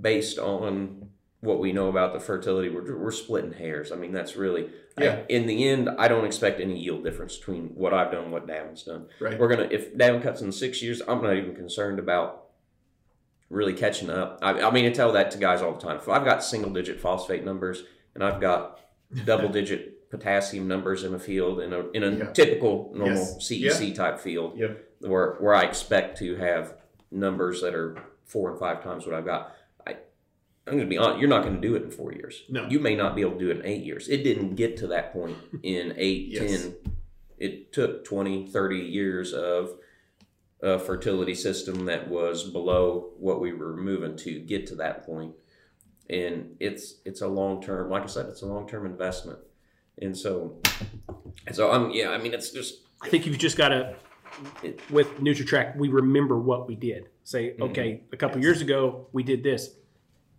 based on what we know about the fertility, we're, we're splitting hairs. I mean, that's really, I- in the end, I don't expect any yield difference between what I've done and what Davin's done. Right. We're gonna if Davin cuts in six years, I'm not even concerned about really catching up. I, I mean, I tell that to guys all the time. If I've got single digit phosphate numbers and I've got double digit potassium numbers in a field in a in a Yeah. typical normal Yes. CEC type field, where where I expect to have numbers that are four and five times what I've got. I'm going to be honest. You're not going to do it in four years. No. You may not be able to do it in eight years. It didn't get to that point in eight, Yes. ten. It took 20, 30 years of a fertility system that was below what we were moving to get to that point. And it's it's a long term, like I said, it's a long term investment. And so, so I'm yeah. I mean, it's just I think you've just got to, with NutriTrack, we remember what we did. Say, mm-hmm. okay, a couple years ago we did this.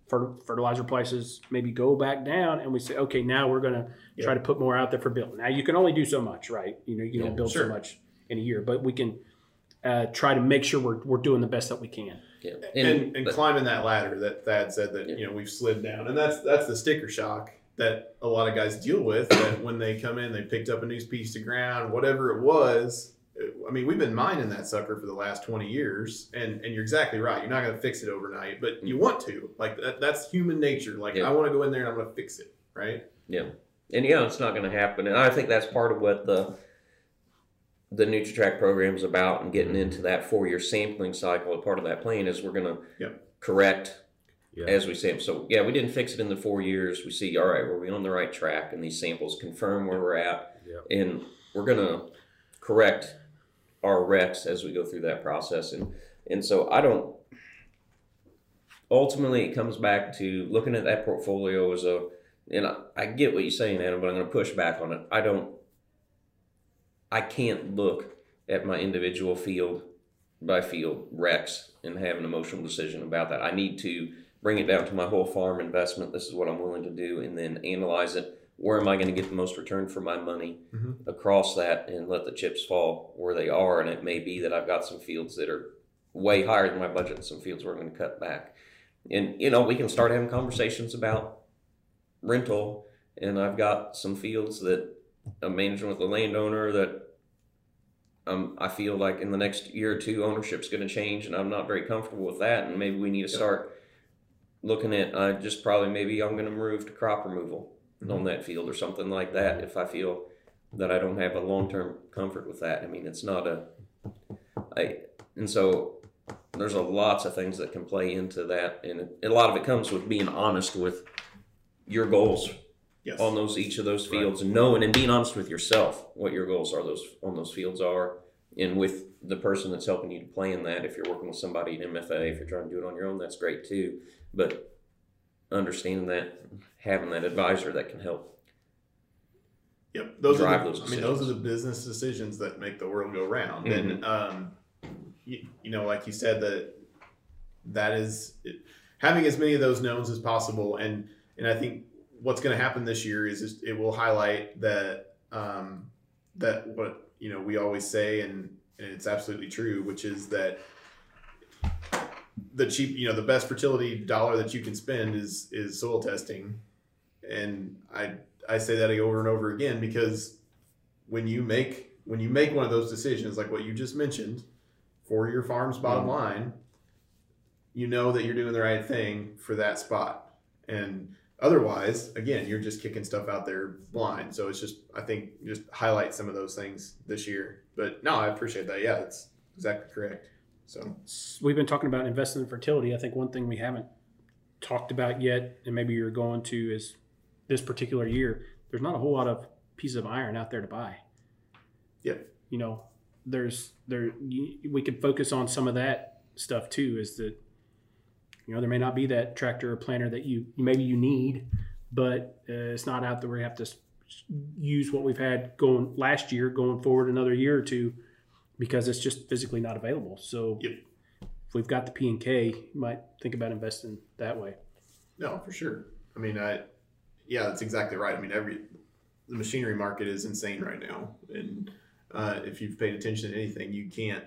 Fer- fertilizer prices maybe go back down, and we say, okay, now we're going to try to put more out there for build. Now you can only do so much, right? You know, you can only build sure. so much in a year, but we can uh, try to make sure we're, we're doing the best that we can. yeah. and, and but- climbing that ladder that Thad said that you know we've slid down, and that's that's the sticker shock that a lot of guys deal with. That when they come in, they picked up a new piece of ground, whatever it was. I mean, we've been mining that sucker for the last twenty years, and and you're exactly right. You're not going to fix it overnight, but you mm-hmm. want to. Like that, that's human nature. Like Yeah. I want to go in there and I'm going to fix it, right? Yeah, and yeah, it's not going to happen. And I think that's part of what the the NutriTrack program is about, and getting mm-hmm. into that four year sampling cycle. A part of that plan is we're going to Yep. correct Yeah. as we sample. So yeah, we didn't fix it in the four years. We see, all right, were we on the right track? And these samples confirm where we're at, Yeah. and we're going to correct our recs as we go through that process. And and so I don't. Ultimately, it comes back to looking at that portfolio as a and I, I get what you're saying, Adam, but I'm going to push back on it. I don't, I can't look at my individual field by field recs and have an emotional decision about that. I need to bring it down to my whole farm investment. This is what I'm willing to do, and then analyze it. Where am I going to get the most return for my money Mhm. across that, and let the chips fall where they are? And it may be that I've got some fields that are way higher than my budget, and some fields where I'm going to cut back. And you know, we can start having conversations about rental and I've got some fields that I'm managing with the landowner that um, I feel like in the next year or two ownership's going to change and I'm not very comfortable with that and maybe we need to start looking at uh, just probably maybe I'm going to move to crop removal on that field or something like that if I feel that I don't have a long-term comfort with that. I mean, it's not a I and so there's a lots of things that can play into that and a lot of it comes with being honest with your goals Yes. on those each of those fields and knowing and being honest with yourself what your goals are those on those fields are and with the person that's helping you to plan that if you're working with somebody in MFA if you're trying to do it on your own that's great too but understanding that having that advisor that can help Yep, those drive are the, those I mean, those are the business decisions that make the world go round. Mm-hmm. And um, you, you know, like you said, that that is it, having as many of those knowns as possible. And and I think what's going to happen this year is just, it will highlight that um, that what you know we always say, and, and it's absolutely true, which is that the cheap, you know, the best fertility dollar that you can spend is is soil testing. And I I say that over and over again because when you make when you make one of those decisions like what you just mentioned for your farm's bottom Mhm. line, you know that you're doing the right thing for that spot. And otherwise, again, you're just kicking stuff out there blind. So it's just I think just highlight some of those things this year. But no, I appreciate that. Yeah, that's exactly correct. So we've been talking about investing in fertility. I think one thing we haven't talked about yet, and maybe you're going to, is this particular year. There's not a whole lot of pieces of iron out there to buy. Yep. You know, there's there we could focus on some of that stuff too. Is that you know there may not be that tractor or planter that you maybe you need, but uh, it's not out there We have to use what we've had going last year, going forward another year or two, because it's just physically not available. So Yep. if we've got the P and K, you might think about investing that way. No, for sure. I mean, I, yeah, that's exactly right. I mean, every the machinery market is insane right now, and uh, if you've paid attention to anything, you can't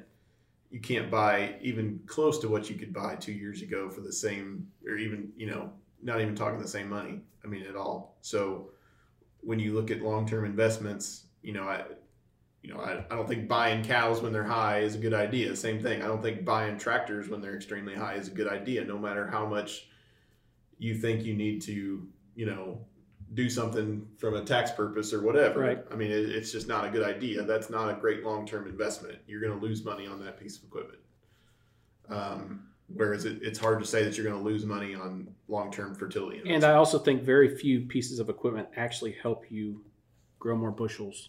you can't buy even close to what you could buy two years ago for the same, or even you know, not even talking the same money. I mean, at all. So when you look at long term investments, you know, I you know, I, I don't think buying cows when they're high is a good idea. Same thing. I don't think buying tractors when they're extremely high is a good idea, no matter how much you think you need to, you know, do something from a tax purpose or whatever. Right. I mean, it, it's just not a good idea. That's not a great long term investment. You're going to lose money on that piece of equipment. Um, whereas it, it's hard to say that you're going to lose money on long term fertility. And I also think very few pieces of equipment actually help you grow more bushels.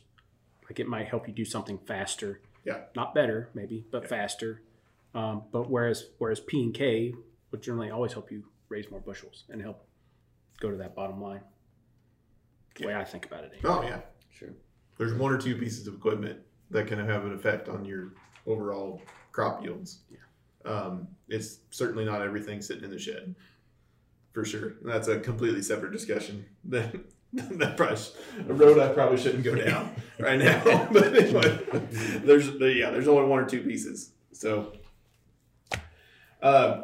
Like it might help you do something faster. Yeah. Not better, maybe, but Yeah. faster. Um, but whereas whereas P and K would generally always help you raise more bushels and help go to that bottom line. The way I think about it. Anyway. oh yeah, Sure. there's one or two pieces of equipment that can have an effect on your overall crop yields. Yeah. Um, it's certainly not everything sitting in the shed, for sure. That's a completely separate discussion. That that probably a road I probably shouldn't go down right now. but anyway, there's yeah, there's only one or two pieces. So, uh,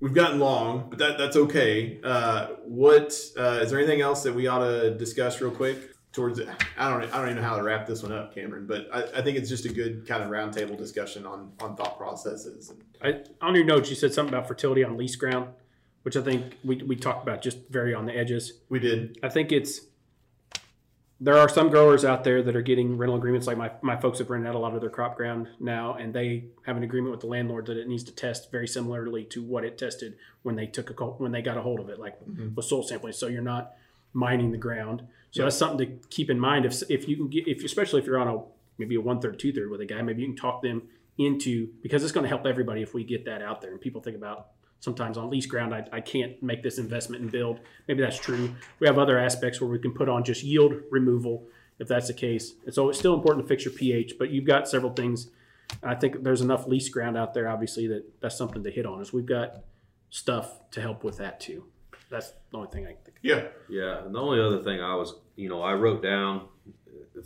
we've gotten long, but that that's okay. Uh, what uh, is there anything else that we ought to discuss real quick? Towards I don't I don't even know how to wrap this one up, Cameron. But I, I think it's just a good kind of roundtable discussion on on thought processes. I, on your notes, you said something about fertility on lease ground, which I think we, we talked about just very on the edges. We did I think it's there are some growers out there that are getting rental agreements. Like my, my folks have rented out a lot of their crop ground now, and they have an agreement with the landlord that it needs to test very similarly to what it tested when they took a when they got a hold of it, like Mhm. with soil sampling. So you're not mining the ground. So Yep. that's something to keep in mind. If if you can get if especially if you're on a maybe a one third two third with a guy, maybe you can talk them into because it's going to help everybody if we get that out there and people think about sometimes on lease ground I, I can't make this investment and build. Maybe that's true. We have other aspects where we can put on just yield removal if that's the case. And so it's still important to fix your pH but you've got several things. I think there's enough lease ground out there obviously that that's something to hit on is we've got stuff to help with that too. That's the only thing i think yeah. Yeah, and the only other thing I was, you know, I wrote down,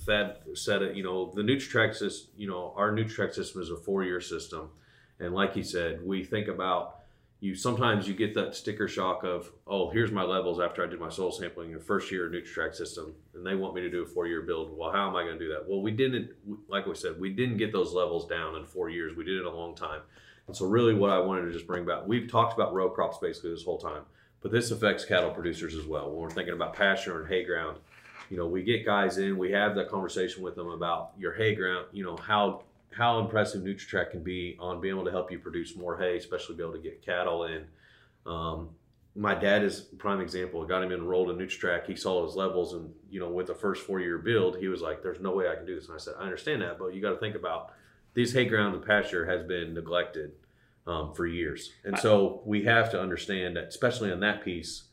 Thad said it, you know, the NutriTrack system, you know, our NutriTrack system is a four-year system, and like he said, we think about you. Sometimes you get that sticker shock of, oh, here's my levels after I did my soil sampling in first year NutriTrack system, and they want me to do a four-year build. Well, how am I going to do that? Well, we didn't, like we said, we didn't get those levels down in four years. We did it a long time. And so, really, what I wanted to just bring back, we've talked about row crops basically this whole time but this affects cattle producers as well. When we're thinking about pasture and hay ground, you know, we get guys in, we have that conversation with them about your hay ground, you know, how how impressive NutriTrack can be on being able to help you produce more hay, especially be able to get cattle in. Um, my dad is a prime example. I got him enrolled in NutriTrack. He saw his levels, and you know, with the first four year build, he was like, "There's no way I can do this." And I said, "I understand that, but you got to think about these hay ground and pasture has been neglected um, for years. And so we have to understand that, especially on that piece,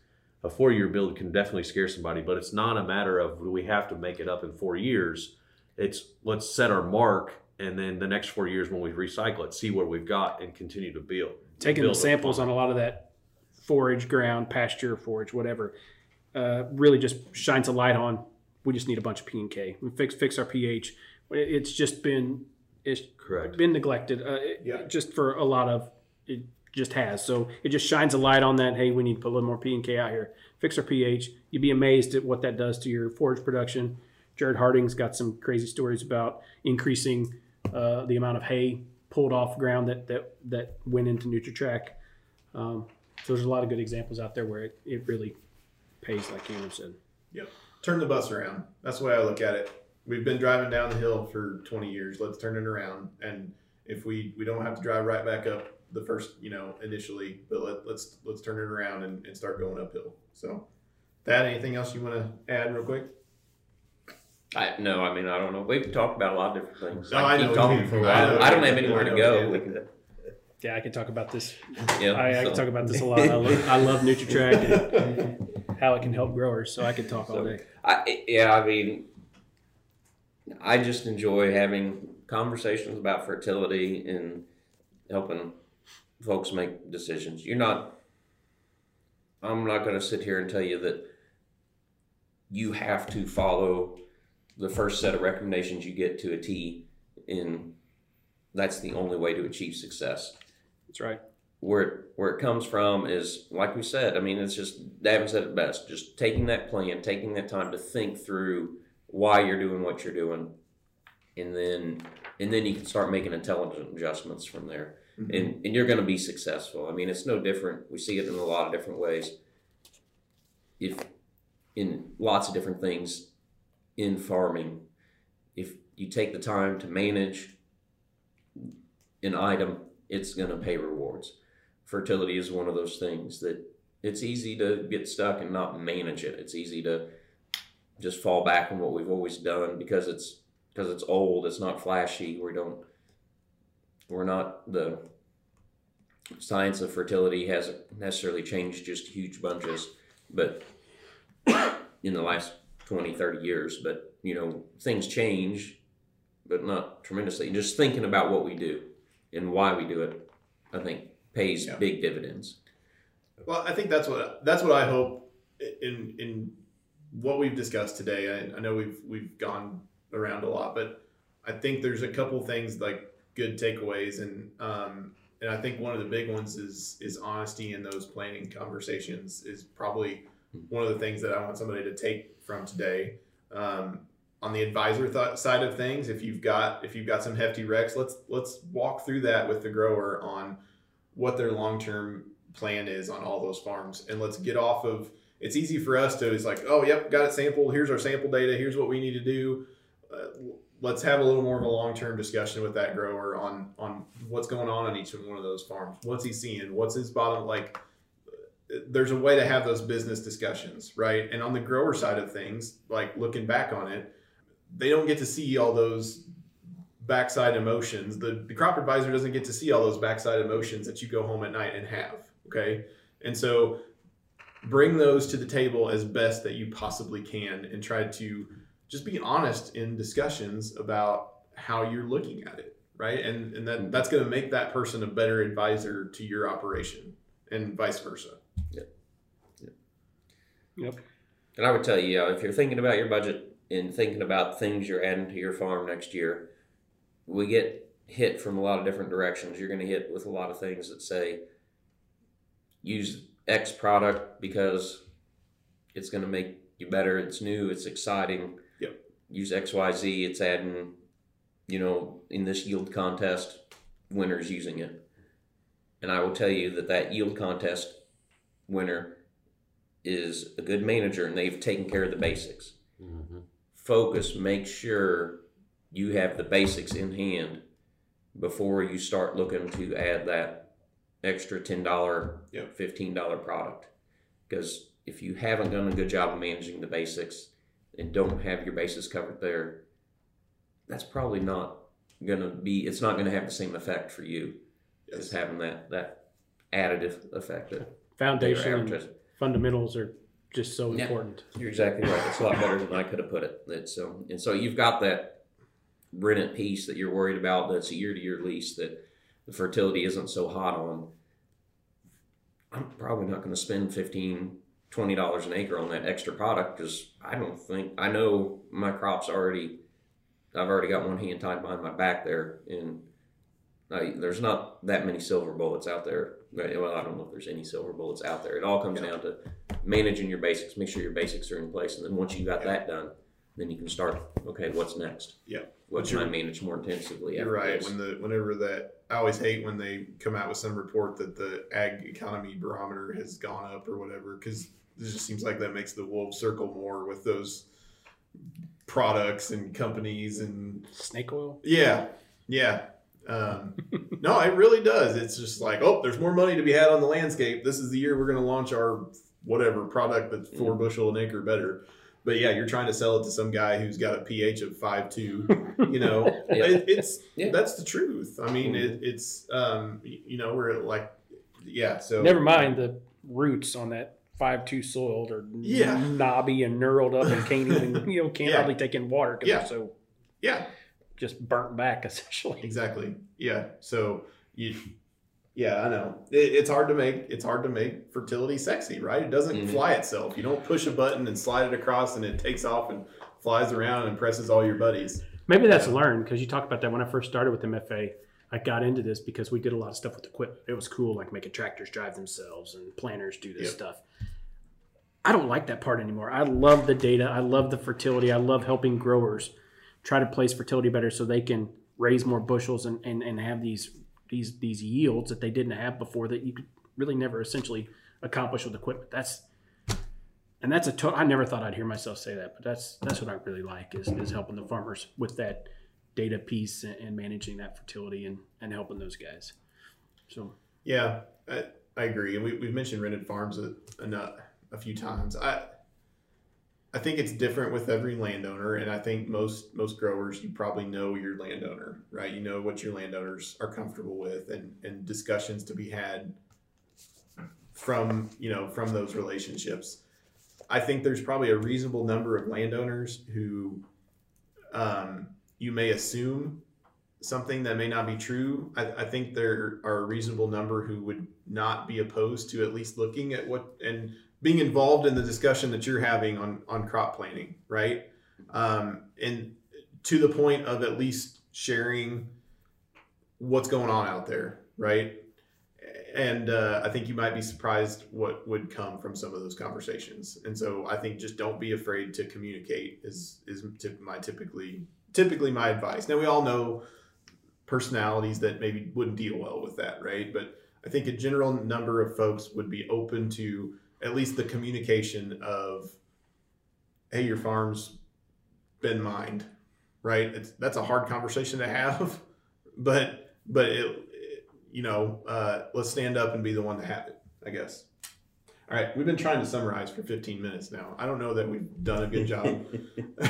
a four year build can definitely scare somebody, but it's not a matter of we have to make it up in four years. It's let's set our mark and then the next four years when we recycle it, see what we've got and continue to build. taking build the samples on a lot of that forage ground, pasture, forage, whatever, uh, really just shines a light on. We just need a bunch of P and K. We fix fix our pH. It's just been it's Correct. been neglected. Uh, it- Yeah. just for a lot of it just has. So it just shines a light on that. Hey, we need to put a little more P and K out here. Fix our pH. You'd be amazed at what that does to your forage production. Jared Harding's got some crazy stories about increasing uh, the amount of hay pulled off ground that that that went into NutriTrack. Um, so there's a lot of good examples out there where it, it really pays, like Cameron said. Yep. Turn the bus around. That's the way I look at it. We've been driving down the hill for 20 years. Let's turn it around. And if we, we don't have to drive right back up the first, you know, initially, but let, let's let's turn it around and, and start going uphill. So, that anything else you want to add real quick? I no, I mean I don't know. We've talked about a lot of different things. No, I, I keep know talking for a while. know I, don't have anywhere to go. We can, Yeah, I can talk about this. yeah, I, I so- can talk about this a lot. I love, I love NutriTrack and how it can help growers. So I could talk all day. I, yeah, I mean, I just enjoy having conversations about fertility and helping folks make decisions. You're not, I'm not going to sit here and tell you that you have to follow the first set of recommendations you get to a T, in that's the only way to achieve success. That's right. Where it, where it comes from is like we said. I mean, it's just Davin said it best. Just taking that plan, taking that time to think through why you're doing what you're doing, and then and then you can start making intelligent adjustments from there. Mhm. And and you're going to be successful. I mean, it's no different. We see it in a lot of different ways. If in lots of different things in farming, if you take the time to manage an item, it's going to pay rewards. Fertility is one of those things that it's easy to get stuck and not manage it. It's easy to just fall back on what we've always done because it's because it's old. It's not flashy. We don't. We're not the science of fertility hasn't necessarily changed just huge bunches, but in the last 20, 30 years. But you know, things change, but not tremendously. Just thinking about what we do and why we do it, I think pays Yeah. big dividends. Well, I think that's what that's what I hope in in what we've discussed today. I, I know we've we've gone around a lot, but I think there's a couple things like good takeaways, and um, and I think one of the big ones is is honesty in those planning conversations is probably one of the things that I want somebody to take from today. Um, on the advisor th- side of things, if you've got if you've got some hefty recs, let's let's walk through that with the grower on what their long term plan is on all those farms. And let's get off of it's easy for us to it's like oh yep got it sampled here's our sample data here's what we need to do. Uh, let's have a little more of a long-term discussion with that grower on on what's going on on each one of those farms. What's he seeing? What's his bottom like there's a way to have those business discussions right and on the grower side of things like looking back on it they don't get to see all those backside emotions. The, the crop advisor doesn't get to see all those backside emotions that you go home at night and have. Okay. And so bring those to the table as best that you possibly can and try to just be honest in discussions about how you're looking at it. Right. And, and that, mm-hmm. that's going to make that person a better advisor to your operation and vice versa. Yep. Yep. And I would tell you, yeah, if you're thinking about your budget and thinking about things you're adding to your farm next year, we get hit from a lot of different directions. You're going to hit with a lot of things that say use X product because it's going to make you better. It's new. It's exciting. Yep. Use X Y Z. It's adding. You know, in this yield contest, winners using it. And I will tell you that that yield contest winner is a good manager and they've taken care of the basics. Mm-hmm. Focus, make sure you have the basics in hand before you start looking to add that extra $10, Yep. $15 product. Because if you haven't done a good job of managing the basics and don't have your bases covered there, that's probably not going to be, it's not going to have the same effect for you as having that, that additive effect that they were Foundation and fundamentals are just so Yeah. important. You're exactly right. That's a lot better than I could have put it. That's so, um, and so you've got that rented piece that you're worried about. That's a year to year lease that the fertility isn't so hot on. I'm probably not going to spend 15 twenty dollars an acre on that extra product because I don't think I know my crops already. I've already got one hand tied behind my back there, and I, there's not that many silver bullets out there. Well, I don't know if there's any silver bullets out there. It all comes down to managing your basics. Make sure your basics are in place, and then once you got that done, then you can start. Okay, what's next? Yeah. What But can I you're- manage more intensively? You're right. this? When the whenever that I always hate when they come out with some report that the ag economy barometer has gone up or whatever because it just seems like that makes the wolves circle more with those products and companies and Snake oil. yeah, yeah. Um, no, it really does. It's just like oh, there's more money to be had on the landscape. This is the year we're going to launch our whatever product that's four Mm. bushel an acre better. But yeah, you're trying to sell it to some guy who's got a pH of five two. You know, Yeah. it, it's Yeah. that's the truth. I mean, it, it's um, you know, we're like, yeah. So Never mind the roots on that five two soiled or Yeah. knobby and knurled up and can't even you know can't Yeah. hardly take in water because Yeah. they're so Yeah, just burnt back essentially. exactly. Yeah. So you, yeah, I know. It, it's hard to make. It's hard to make fertility sexy, right? It doesn't Mhm. fly itself. You don't push a button and slide it across, and it takes off and flies around and impresses all your buddies. Maybe that's learned because you talk about that when I first started with MFA. I got into this because we did a lot of stuff with equipment. It was cool, like making tractors drive themselves and planners do this Yep. stuff. I don't like that part anymore. I love the data. I love the fertility. I love helping growers try to place fertility better so they can raise more bushels and, and, and have these these these yields that they didn't have before that you could really never essentially accomplish with equipment. That's and that's a to- I never thought I'd hear myself say that, but that's that's what I really like is, is helping the farmers with that data piece and, and managing that fertility and, and helping those guys. So Yeah, I, I agree. And we, we've mentioned rented farms a, a, a few times. I I think it's different with every landowner, and I think most most growers you probably know your landowner, right? You know what your landowners are comfortable with, and and discussions to be had from you know from those relationships. I think there's probably a reasonable number of landowners who um, you may assume something that may not be true. I, I think there are a reasonable number who would not be opposed to at least looking at what and being involved in the discussion that you're having on on crop planning, right? Um, and to the point of at least sharing what's going on out there, right? And uh, I think you might be surprised what would come from some of those conversations. And so I think just don't be afraid to communicate is is my typically typically my advice. Now we all know personalities that maybe wouldn't deal well with that, right? But I think a general number of folks would be open to at least the communication of, hey, your farm's been mined, right? It's, that's a hard conversation to have, but but it, it- you know, uh, let's stand up and be the one to have it, I guess. All right, we've been trying to summarize for 15 minutes now. I don't know that we've done a good job.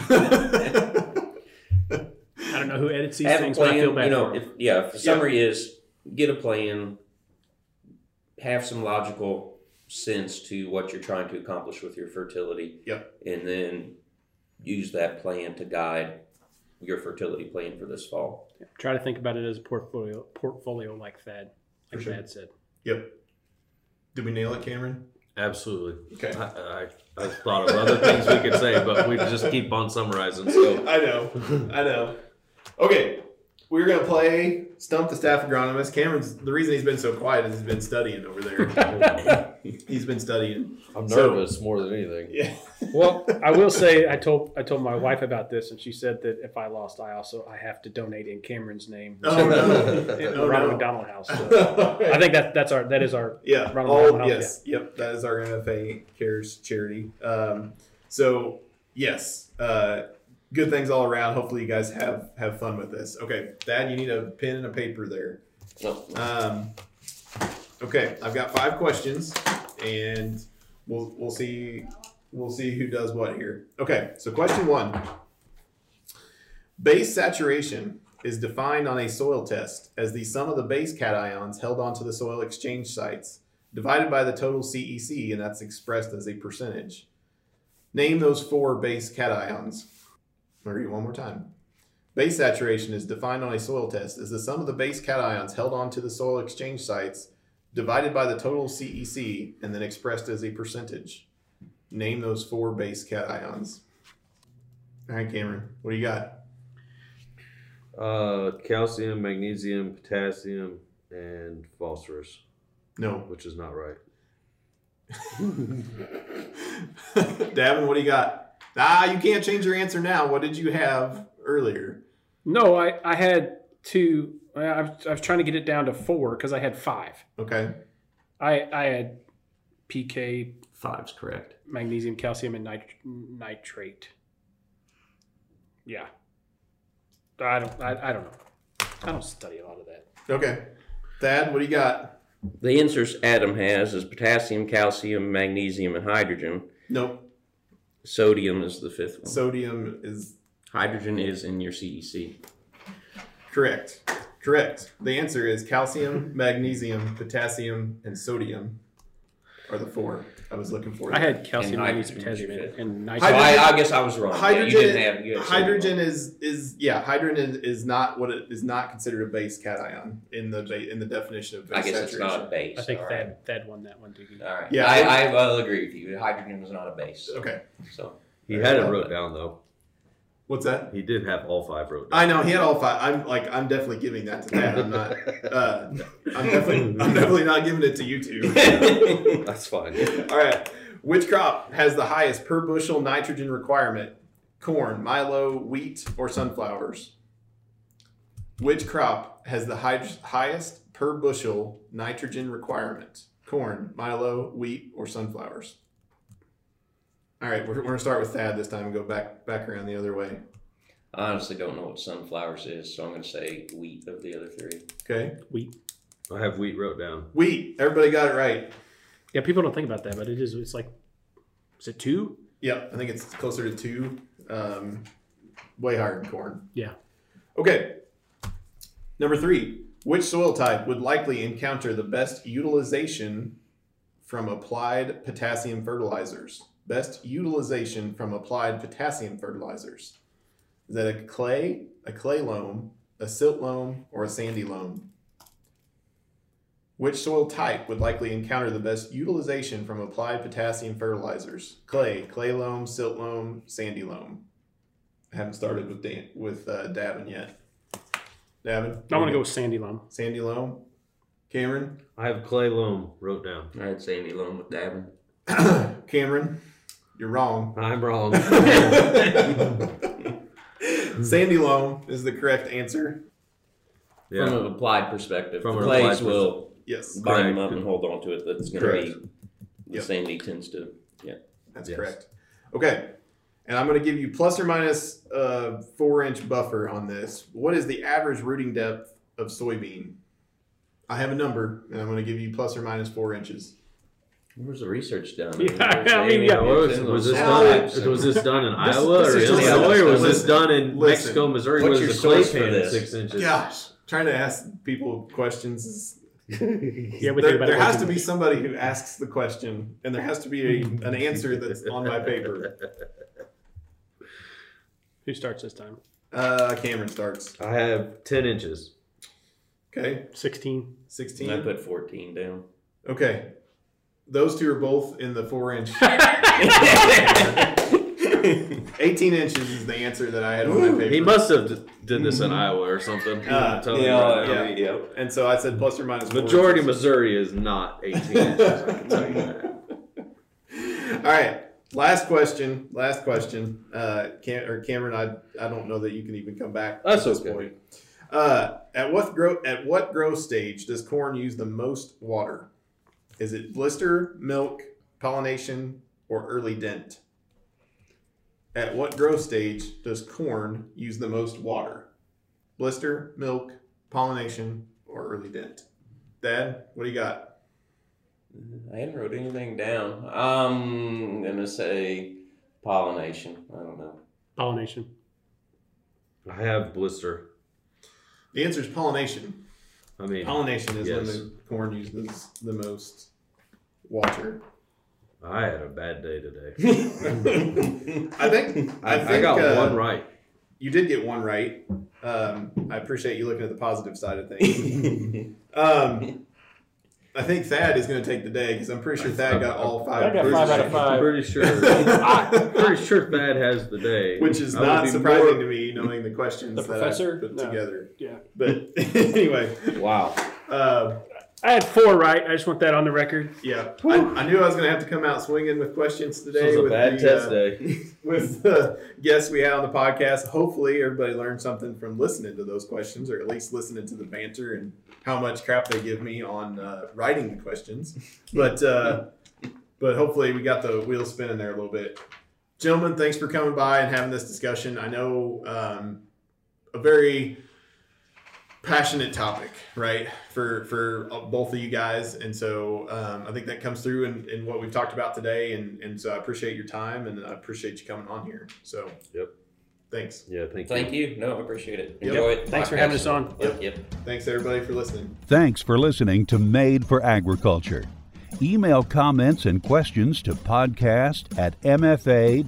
I don't know who edits these have a things, but I feel bad You know, for 'em. if, yeah. If the summary is get a plan, have some logical sense to what you're trying to accomplish with your fertility. Yep. And then use that plan to guide your fertility plan for this fall. Try to think about it as a portfolio portfolio like Thad, like For sure. Thad said. yep. Did we nail it, Cameron? Absolutely. Okay. I, I, I thought of other things we could say, but we just keep on summarizing. So I know. I know. Okay. We're gonna play Stump the Staff Agronomist. Cameron's the reason he's been so quiet is he's been studying over there. he's been studying. I'm So- nervous more than anything. Yeah. Well, I will say I told I told my wife about this, and she said that if I lost, I also I have to donate in Cameron's name Oh, to no. Oh, Ronald no. McDonald House. So I think that that's our that is our Yeah. Ronald All, McDonald, yes. Yep. That is our MFA Cares charity. Um, so yes, uh, good things all around. Hopefully you guys have have fun with this. Okay, Thad, you need a pen and a paper there. No, Um, okay, I've got five questions, and we'll we'll see we'll see who does what here. Okay, so question one: Base saturation is defined on a soil test as the sum of the base cations held onto the soil exchange sites divided by the total CEC, and that's expressed as a percentage. Name those four base cations. I'll read one more time. Base saturation is defined on a soil test as the sum of the base cations held onto the soil exchange sites divided by the total CEC and then expressed as a percentage. Name those four base cations. All right, Cameron, what do you got? Uh, calcium, magnesium, potassium, and phosphorus, No. which is not right. Davin, what do you got? Ah, you can't change your answer now. What did you have earlier? no. I I had two. I was, I was trying to get it down to four because I had five. Okay. I I had PK, five's correct. magnesium, calcium, and nit- nitrate. Yeah. I don't. I, I don't know. I don't study a lot of that. Okay. Thad, what do you got? The answers Adam has is potassium, calcium, magnesium, and hydrogen. Nope. Sodium is the fifth one. Sodium is Hydrogen is in your E CEC. correct. Correct. The answer is calcium, magnesium, potassium, and sodium are the four I was looking for. I had calcium, And magnesium, potassium, and, fifth. and So nitrogen. Hydrogen- I, I guess I was wrong. Yeah, hydrogen. you didn't have, you hydrogen is is yeah. Hydrogen is, is not what it is not considered a base cation in the ba- in the definition of base I guess it's saturation. not a base. I think all Thad Thad won that one, Doogie. All right. Yeah, I, I- I will agree with you. Hydrogen is not a base. Okay. So He had it uh, wrote down though. What's that? He did have all five wrote down. I know he had all five. I'm like I'm definitely giving that to Thad. I'm not. Uh, I'm definitely I'm definitely not giving it to you two. That's fine. All right. Which crop has the highest per bushel nitrogen requirement? Corn, milo, wheat, or sunflowers? Which crop has the high, highest per bushel nitrogen requirement? Corn, milo, wheat, or sunflowers? All right, we're, we're gonna start with Thad this time and go back back around the other way. I honestly don't know what sunflowers is, so I'm going to say wheat of the other three. Okay, Wheat. I have wheat wrote down. wheat. Everybody got it right. Yeah, people don't think about that, but it is. It's like, is it two? Yep, I think it's closer to two. Um, way higher than corn. Yeah. Okay. Number three. Which soil type would likely encounter the best utilization from applied potassium fertilizers? Best utilization from applied potassium fertilizers. Is that a clay, a clay loam, a silt loam, or a sandy loam? Which soil type would likely encounter the best utilization from applied potassium fertilizers? Clay, clay loam, silt loam, sandy loam. I haven't started with Dan, with uh, Davin yet. Davin, I want to go with Sandy Loam. sandy loam. Cameron, I have clay loam wrote down. I had Sandy Loam with Davin. Cameron, you're wrong. I'm wrong. sandy loam is the correct answer. Yeah. From an applied perspective, From the an clays applied will Yes, bind them up and hold on to it. That's going Correct. to be the Yep. sandy tends to. Yeah. that's Yes. correct. Okay, and I'm going to give you plus or minus a four inch buffer on this. What is the average rooting depth of soybean? I have a number, and I'm going to give you plus or minus four inches. Where's the research done? Yeah, I mean, yeah. Was, was this Well, done? Was this done in This- Iowa this or Illinois, or was this listen, done in listen. Mexico, Missouri? What's was your the clay source for pan this? six inches? Gosh, trying to ask people questions is Yeah, we think there, about there it. way has to be much. somebody who asks the question, and there has to be a, an answer that's on my paper. Who starts this time? Uh, Cameron starts. I have 10 inches. Okay, 16. And I put 14 down. Okay, those two are both in the four inch. Eighteen inches is the answer that I had on my paper. He must have d- did this in Iowa or something. Uh, I'm right now. yeah. And so I said plus or minus. Majority inches. Missouri is not 18 inches. I can tell you that. All right. Last question. Last question. Uh, Cam- or Cameron, I I don't know that you can even come back That's at this okay. point. Uh, at what grow at what growth stage does corn use the most water? Is it blister, milk, pollination, or early dent? At what growth stage does corn use the most water? Blister, milk, pollination, or early dent? Thad, what do you got? I hadn't wrote anything down. I'm going to say pollination. I don't know. Pollination. I have blister. The answer is pollination. I mean, Pollination is when the corn uses the most water. I had a bad day today. I think I, I, think I got uh, one right. You did get one right. Um, I appreciate you looking at the positive side of things. um, I think Thad is going to take the day because I'm pretty sure Thad got all five. I got pretty five out sure. of five. I'm pretty sure. I'm pretty sure Thad has the day, Which is I not surprising more- to me, knowing the questions The that professor? I put No. together. Yeah. But anyway, Wow. uh, I had four right. I just want that on the record. yeah, I, I knew I was going to have to come out swinging with questions This today. was a with bad the, test uh, day. with the guests we had on the podcast. Hopefully, everybody learned something from listening to those questions, or at least listening to the banter and how much crap they give me on uh, writing the questions. But uh, but hopefully, we got the wheels spinning there a little bit. Gentlemen, thanks for coming by and having this discussion. I know um, a very passionate topic, right, for for both of you guys, and so um, I think that comes through in, in what we've talked about today, and and so I appreciate your time and I appreciate you coming on here. So, Yep. thanks, Yeah, thank, Thank you. you. No, I appreciate it. Yep. Enjoy it. Thanks for having us on. Yep. Yep. thanks everybody for listening. Thanks for listening to Made for Agriculture. Email comments and questions to podcast at mfa-inc.com.